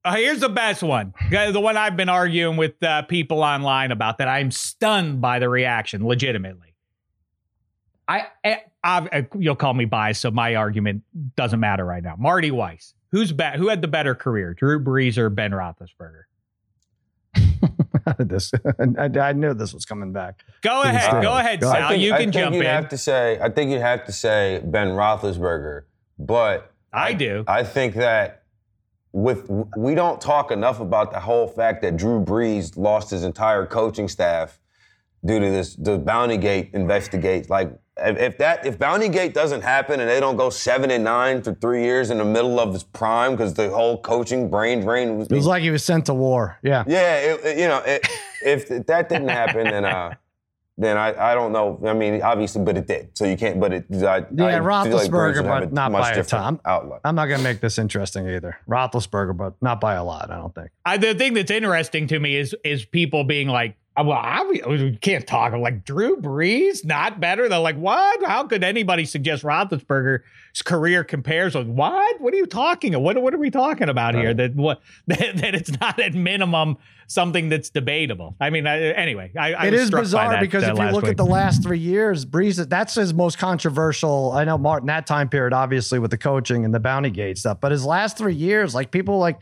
Uh, here's the best one. The one I've been arguing with uh, people online about that I'm stunned by the reaction, legitimately. I, I, I you'll call me biased, so my argument doesn't matter right now. Marty Weiss, who's be- who had the better career, Drew Brees or Ben Roethlisberger? this. I, I knew this was coming back. Go ahead, go ahead, Go ahead. Sal. I think, you I can think jump you'd in. have to say. I think you'd have to say Ben Roethlisberger, but I do. I think that with we don't talk enough about the whole fact that Drew Brees lost his entire coaching staff due to this the Bounty Gate investigate. Like if, if that if Bounty Gate doesn't happen and they don't go seven and nine for three years in the middle of his prime because the whole coaching brain drain was. It was like he was sent to war. Yeah. yeah, it, it- you know, it, if that didn't happen, then uh, then I, I don't know. I mean, obviously, but it did. So you can't. But it. I, Yeah, I feel like Roethlisberger, Brees would have but not by a ton. Outlook. I'm not going to make this interesting either. Roethlisberger, but not by a lot. I don't think. I, the thing that's interesting to me is is people being like, "Oh, well, I, we can't talk like Drew Brees not better. They're like, what? How could anybody suggest Roethlisberger's career compares with what? What are you talking? What what are we talking about here? That what that, that it's not at minimum something that's debatable. I mean, I, anyway, I, I It is bizarre that, because uh, if you look week. at the last three years, Brees, that's his most controversial. I know Martin that time period, obviously with the coaching and the bounty gate stuff, but his last three years, like people like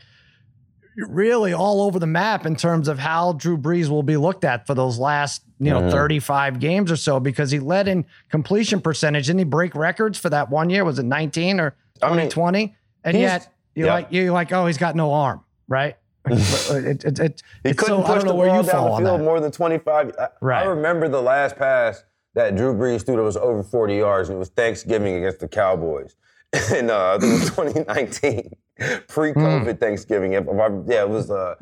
really all over the map in terms of how Drew Brees will be looked at for those last, you know, Mhm. 35 games or so because he led in completion percentage. Didn't he break records for that one year? Was it 19 or I mean, And yet you're yeah. like, you're like, oh, he's got no arm, right? it, it, it, He couldn't so, push the ball down the field more than 25. I, Right. I remember the last pass that Drew Brees threw that was over 40 yards, and it was Thanksgiving against the Cowboys. And uh, I think it was 2019, pre-COVID Thanksgiving. If- if I- Yeah, it was. Uh,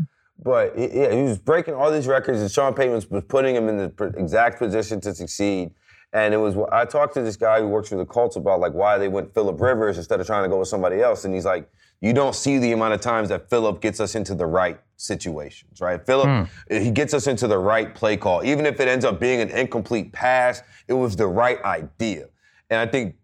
but he- yeah, he was breaking all these records, and Sean Payton was, was putting him in the pr- exact position to succeed. And it was. I talked to this guy who works for the Colts about like why they went Philip Rivers instead of trying to go with somebody else, and he's like, you don't see the amount of times that Philip gets us into the right situations, right? Philip, he gets us into the right play call. Even if it ends up being an incomplete pass, it was the right idea. And I think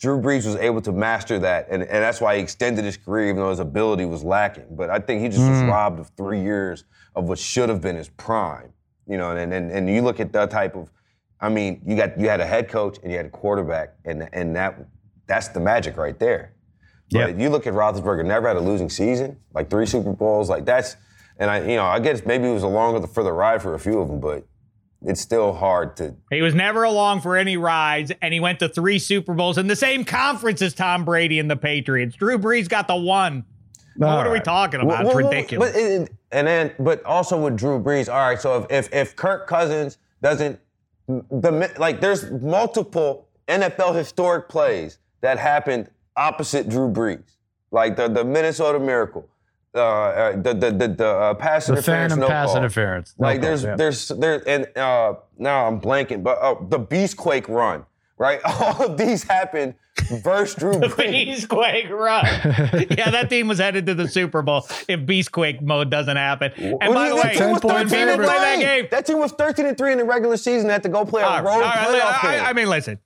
Drew Brees was able to master that, and, and that's why he extended his career, even though his ability was lacking. But I think he just was mm. robbed of three years of what should have been his prime. You know, and, and and you look at that type of, I mean, you got you had a head coach and you had a quarterback, and and that that's the magic right there. Yep. You look at Roethlisberger, never had a losing season, like three Super Bowls, like that's, and I, you know, I guess maybe it was a longer the, for the ride for a few of them, but it's still hard to. He was never along for any rides, and he went to three Super Bowls in the same conference as Tom Brady and the Patriots. Drew Brees got the one. what are we talking about? Well, it's well, ridiculous. But it, and then, but also with Drew Brees. All right, so if if, if Kirk Cousins doesn't, the like, there's multiple NFL historic plays that happened opposite Drew Brees, like the the Minnesota Miracle. Uh, uh, the the the, the uh, pass The interference, phantom no pass call. interference. No Like call, there's yeah. there's there and uh, now I'm blanking, but uh, the Beastquake run, right? All of these happened versus Drew Brees. Beastquake run. yeah, that team was headed to the Super Bowl if Beastquake mode doesn't happen. And Well, by the that way, team was point when people play that game. That team was 13 and 3 in the regular season. They Had to go play a All right, road all right, playoff I, game. I mean, listen.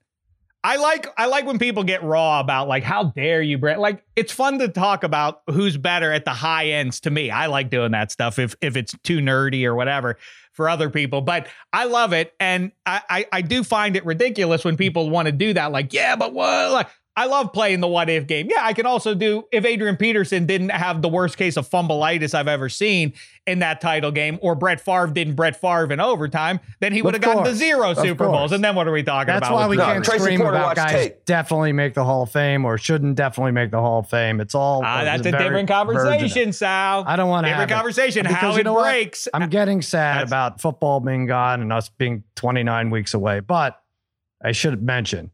I like I like when people get raw about like how dare you, Brett. Like it's fun to talk about who's better at the high ends. To me, I like doing that stuff if if it's too nerdy or whatever for other people. But I love it, and I I, I do find it ridiculous when people want to do that. Like, yeah, but what? Like, I love playing the what if game. Yeah, I can also do if Adrian Peterson didn't have the worst case of fumbleitis I've ever seen in that title game, or Brett Favre didn't Brett Favre in overtime, then he would have gotten the zero Of Super Bowls. And then what are we talking That's about? That's why we No, can't? Tracy scream Porter about guys tape. definitely make the Hall of Fame or shouldn't definitely make the Hall of Fame. It's all uh, that's a different conversation. Sal. I don't want to different have it. conversation. Because How you it know what? breaks. I'm getting sad That's- about football being gone and us being 29 weeks away. But I should mention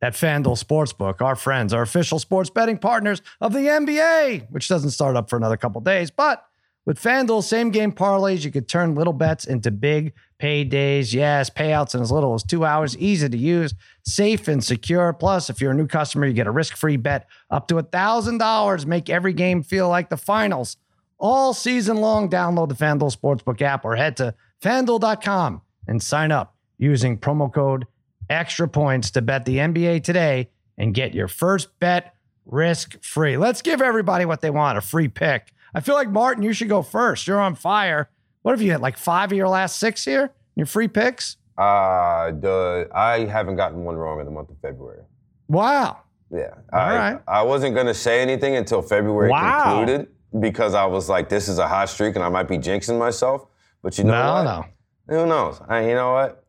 that FanDuel Sportsbook, our friends, our official sports betting partners of the NBA, which doesn't start up for another couple days. But with FanDuel same game parlays, you could turn little bets into big paydays. Yes, payouts in as little as two hours, easy to use, safe and secure. Plus, if you're a new customer, you get a risk free bet up to $1,000. Make every game feel like the finals all season long. Download the FanDuel Sportsbook app or head to fanduel.com and sign up using promo code extra points to bet the NBA today and get your first bet risk free. Let's give everybody what they want a free pick. I feel like Martin, you should go first. You're on fire. What have you had? Like five of your last six here? Your free picks? Uh, the I haven't gotten one wrong in the month of February. Wow. Yeah. All I, right. I wasn't going to say anything until February Wow. concluded because I was like, this is a hot streak and I might be jinxing myself. But you know No, what? no. Who knows? I, you know what?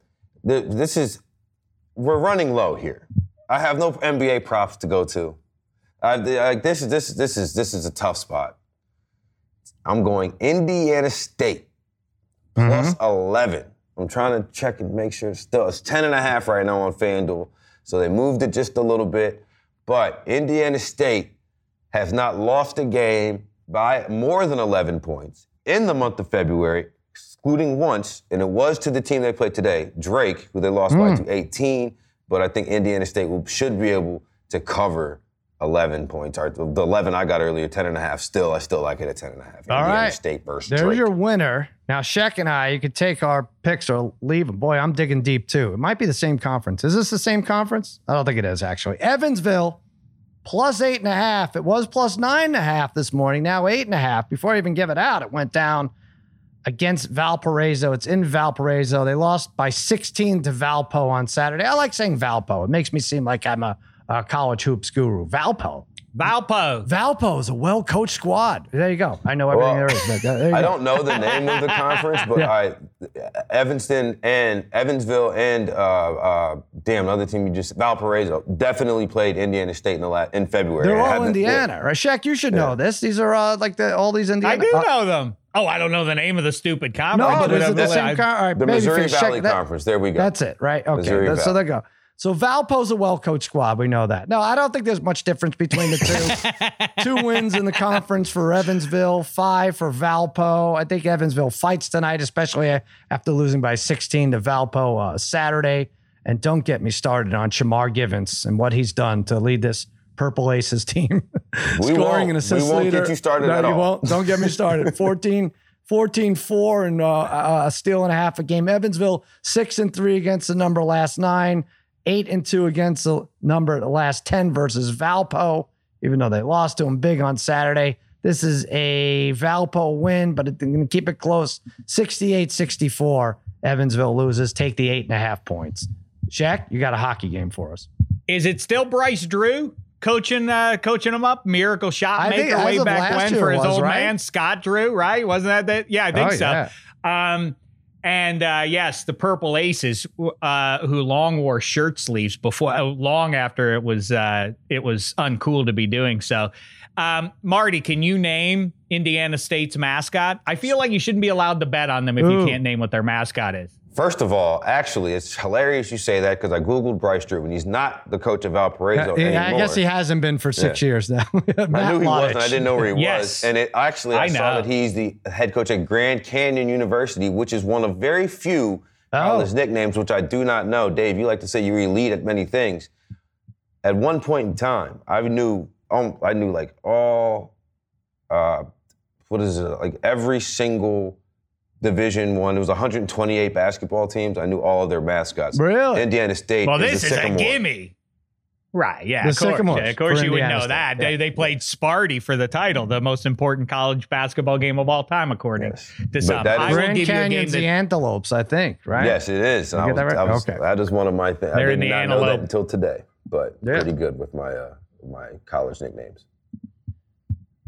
Th- This is, we're running low here. I have no NBA props to go to. I, like this is this this is this is a tough spot. I'm going Indiana State plus mm-hmm. 11. I'm trying to check and make sure it's still it's 10 and a half right now on FanDuel. So they moved it just a little bit. But Indiana State has not lost a game by more than 11 points in the month of February, excluding once, and it was to the team they played today, Drake, who they lost by hmm. to 18. But I think Indiana State will, should be able to cover 11 points. Or the 11 I got earlier, 10 and a half. Still, I still like it at 10 and a half. All Indiana right. State versus There's Drake. your winner. Now, Sheck and I, you could take our picks or leave them. Boy, I'm digging deep too. It might be the same conference. Is this the same conference? I don't think it is, actually. Evansville, plus eight and a half. It was plus nine and a half this morning, now eight and a half. Before I even give it out, it went down against Valparaiso. It's in Valparaiso. They lost by 16 to Valpo on Saturday. I like saying Valpo. It makes me seem like I'm a, a college hoops guru. Valpo. Valpo. Valpo is a well coached squad. There you go. I know everything Well, there is. But uh, there you I go. don't know the name of the conference, but I, Evanston and Evansville and uh, uh, damn, another team you just Valparaiso definitely played Indiana State in the la- in February. They're all haven't- Indiana, right? Shaq, you should know this. These are uh, like the all these Indiana. I do uh, know them. Oh, I don't know the name of the stupid conference. No, but is it the I- same? Con- all right, The babyface, Missouri check Valley that- Conference. There we go. That's it, right? Okay, Missouri that's- so Valley. there you go. So Valpo's a well-coached squad. We know that. No, I don't think there's much difference between the two. two wins in the conference for Evansville, five for Valpo. I think Evansville fights tonight, especially after losing by 16 to Valpo uh, Saturday. And don't get me started on Shamar Givens and what he's done to lead this Purple Aces team. We Scoring won't- and we assist won't get leader. you started no, at you all. won't. Don't get me started. 14, 14 4 and uh, a steal and a half a game. Evansville, 6 and 3 against the number last nine, 8 and 2 against the number the last 10 versus Valpo, even though they lost to them big on Saturday. This is a Valpo win, but they're going to keep it close 68 64. Evansville loses. Take the eight and a half points. Shaq, you got a hockey game for us. Is it still Bryce Drew coaching uh, coaching him up? Miracle shot maker way back when for his was, old right? man Scott Drew, right? Wasn't that that? Yeah, I think Oh, so. yeah. Um, And uh, yes, the Purple Aces, uh, who long wore shirt sleeves before, uh, long after it was uh, it was uncool to be doing so. Um, Marty, can you name Indiana State's mascot? I feel like you shouldn't be allowed to bet on them if Ooh. you can't name what their mascot is. First of all, actually, it's hilarious you say that because I googled Bryce Drew and he's not the coach of Valparaiso Yeah, anymore. I guess he hasn't been for six Yeah. years now. I knew he was, and I didn't know where he Yes. was. And it actually, I, I saw know. that he's the head coach at Grand Canyon University, which is one of very few Oh. college nicknames, which I do not know. Dave, you like to say you're elite at many things. At one point in time, I knew, um, I knew like all, uh, what is it, like every single Division One. There was 128 basketball teams. I knew all of their mascots. Really? Indiana State. Well, is this the is a Sycamore. gimme. Right, yeah, The of course, yeah, of course for you would Indiana know State, that. yeah. They, they played Sparty for the title, the most important college basketball game of all time, according Yes. to But some. that is- I Grand give you a game Canyon's that the Antelopes, I think, right? Yes, it is. I was, that, right? I was, okay. that is one of my things. I did in the not know that until today, but Yeah. pretty good with my uh, my college nicknames.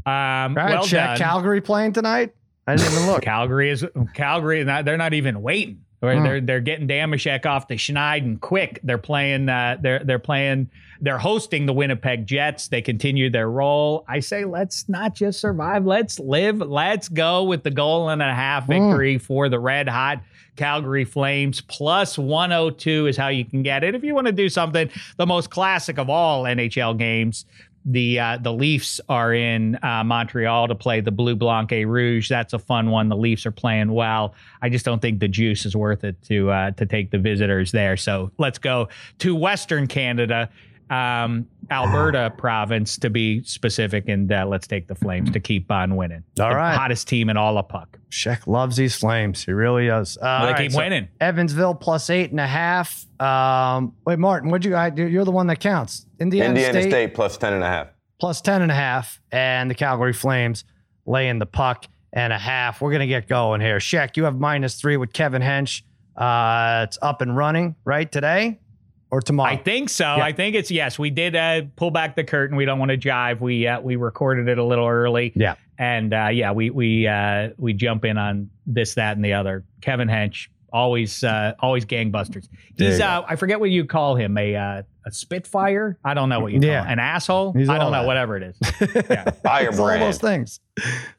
Um, All right, well check done. Calgary playing tonight. I didn't even look. Calgary is Calgary. They're not even waiting. Hmm. They're they're getting Dameshek off the Schneid and quick. They're playing. Uh, they're they're playing. They're hosting the Winnipeg Jets. They continue their role. I say let's not just survive. Let's live. Let's go with the goal and a half Hmm. victory for the red hot Calgary Flames. Plus 102 is how you can get it if you want to do something. The most classic of all NHL games the uh, the Leafs are in uh, Montreal to play the Blue Blanc et Rouge. That's a fun one. The Leafs are playing well. I just don't think the juice is worth it to uh, to take the visitors there. So let's go to Western Canada, um, Alberta province to be specific, and uh, let's take the Flames to keep on winning. All the right. hottest team in all of puck. Sheck loves these Flames. He really does. Uh, all they right, keep so winning. Evansville plus eight and a half. Um, wait, Martin, what'd you? I, you're the one that counts. Indiana, Indiana State, State, plus 10 and a half. plus 10 and and the Calgary Flames laying the puck and a half. We're gonna get going here. Sheck, you have minus three with Kevin Hench. Uh, it's up and running right today or tomorrow. I think so. I think it's yes. We did uh, pull back the curtain. We don't want to jive. We uh, we recorded it a little early. Yeah. and uh, yeah, we we uh, we jump in on this, that, and the other. Kevin Hench, always uh, always gangbusters. He's uh, I forget what you call him a uh, a spitfire. I don't know what you call Yeah. him. an asshole. He's I don't know that. whatever it is. Yeah. It's all Firebrand. those things.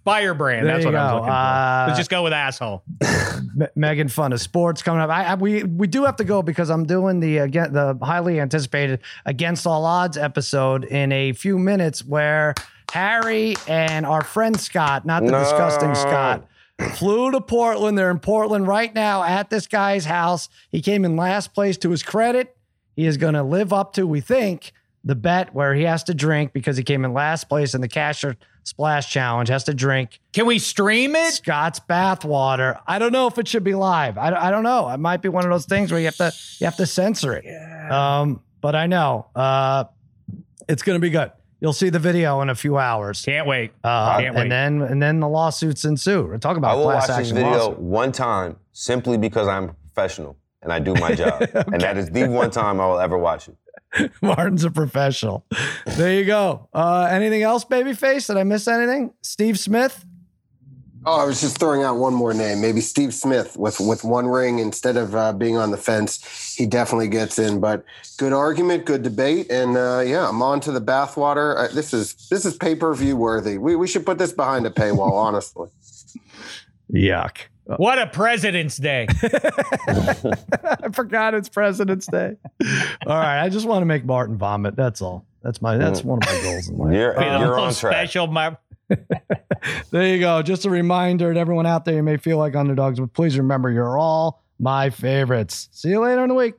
Firebrand. There That's you what I was go. looking for. Uh, Let's just go with asshole. Me- Megan Fun of Sports coming up. I, I we we do have to go because I'm doing the again the highly anticipated Against All Odds episode in a few minutes where Harry and our friend Scott, not the No. disgusting Scott, flew to Portland. They're in Portland right now at this guy's house. He came in last place to his credit. He is going to live up to, we think, the bet where he has to drink because he came in last place in the Casher Splash Challenge, has to drink Can we stream it? Scott's bathwater. I don't know if it should be live. I, I don't know. It might be one of those things where you have to you have to censor it. Um, but I know uh, it's going to be good. You'll see the video in a few hours. Can't wait. Uh, Can't wait. and then and then the lawsuits ensue. We're talking I about will class watch this action video lawsuit. one time simply because I'm a professional and I do my job. And that is the one time I will ever watch it. Martin's a professional. There you go. Uh, anything else, babyface? Did I miss anything? Steve Smith. Oh, I was just throwing out one more name. Maybe Steve Smith with with one ring instead of uh, being on the fence. He definitely gets in. But good argument, good debate, and uh, yeah, I'm on to the bathwater. Uh, this is this is pay per view worthy. We we should put this behind a paywall. honestly. Yuck. What a President's Day. I forgot it's President's Day. All right, I just want to make Martin vomit. That's all. That's my. That's one of my goals in life. You're, Be you're on track. special. My, There you go. Just a reminder to everyone out there, you may feel like underdogs, but please remember you're all my favorites. See you later in the week.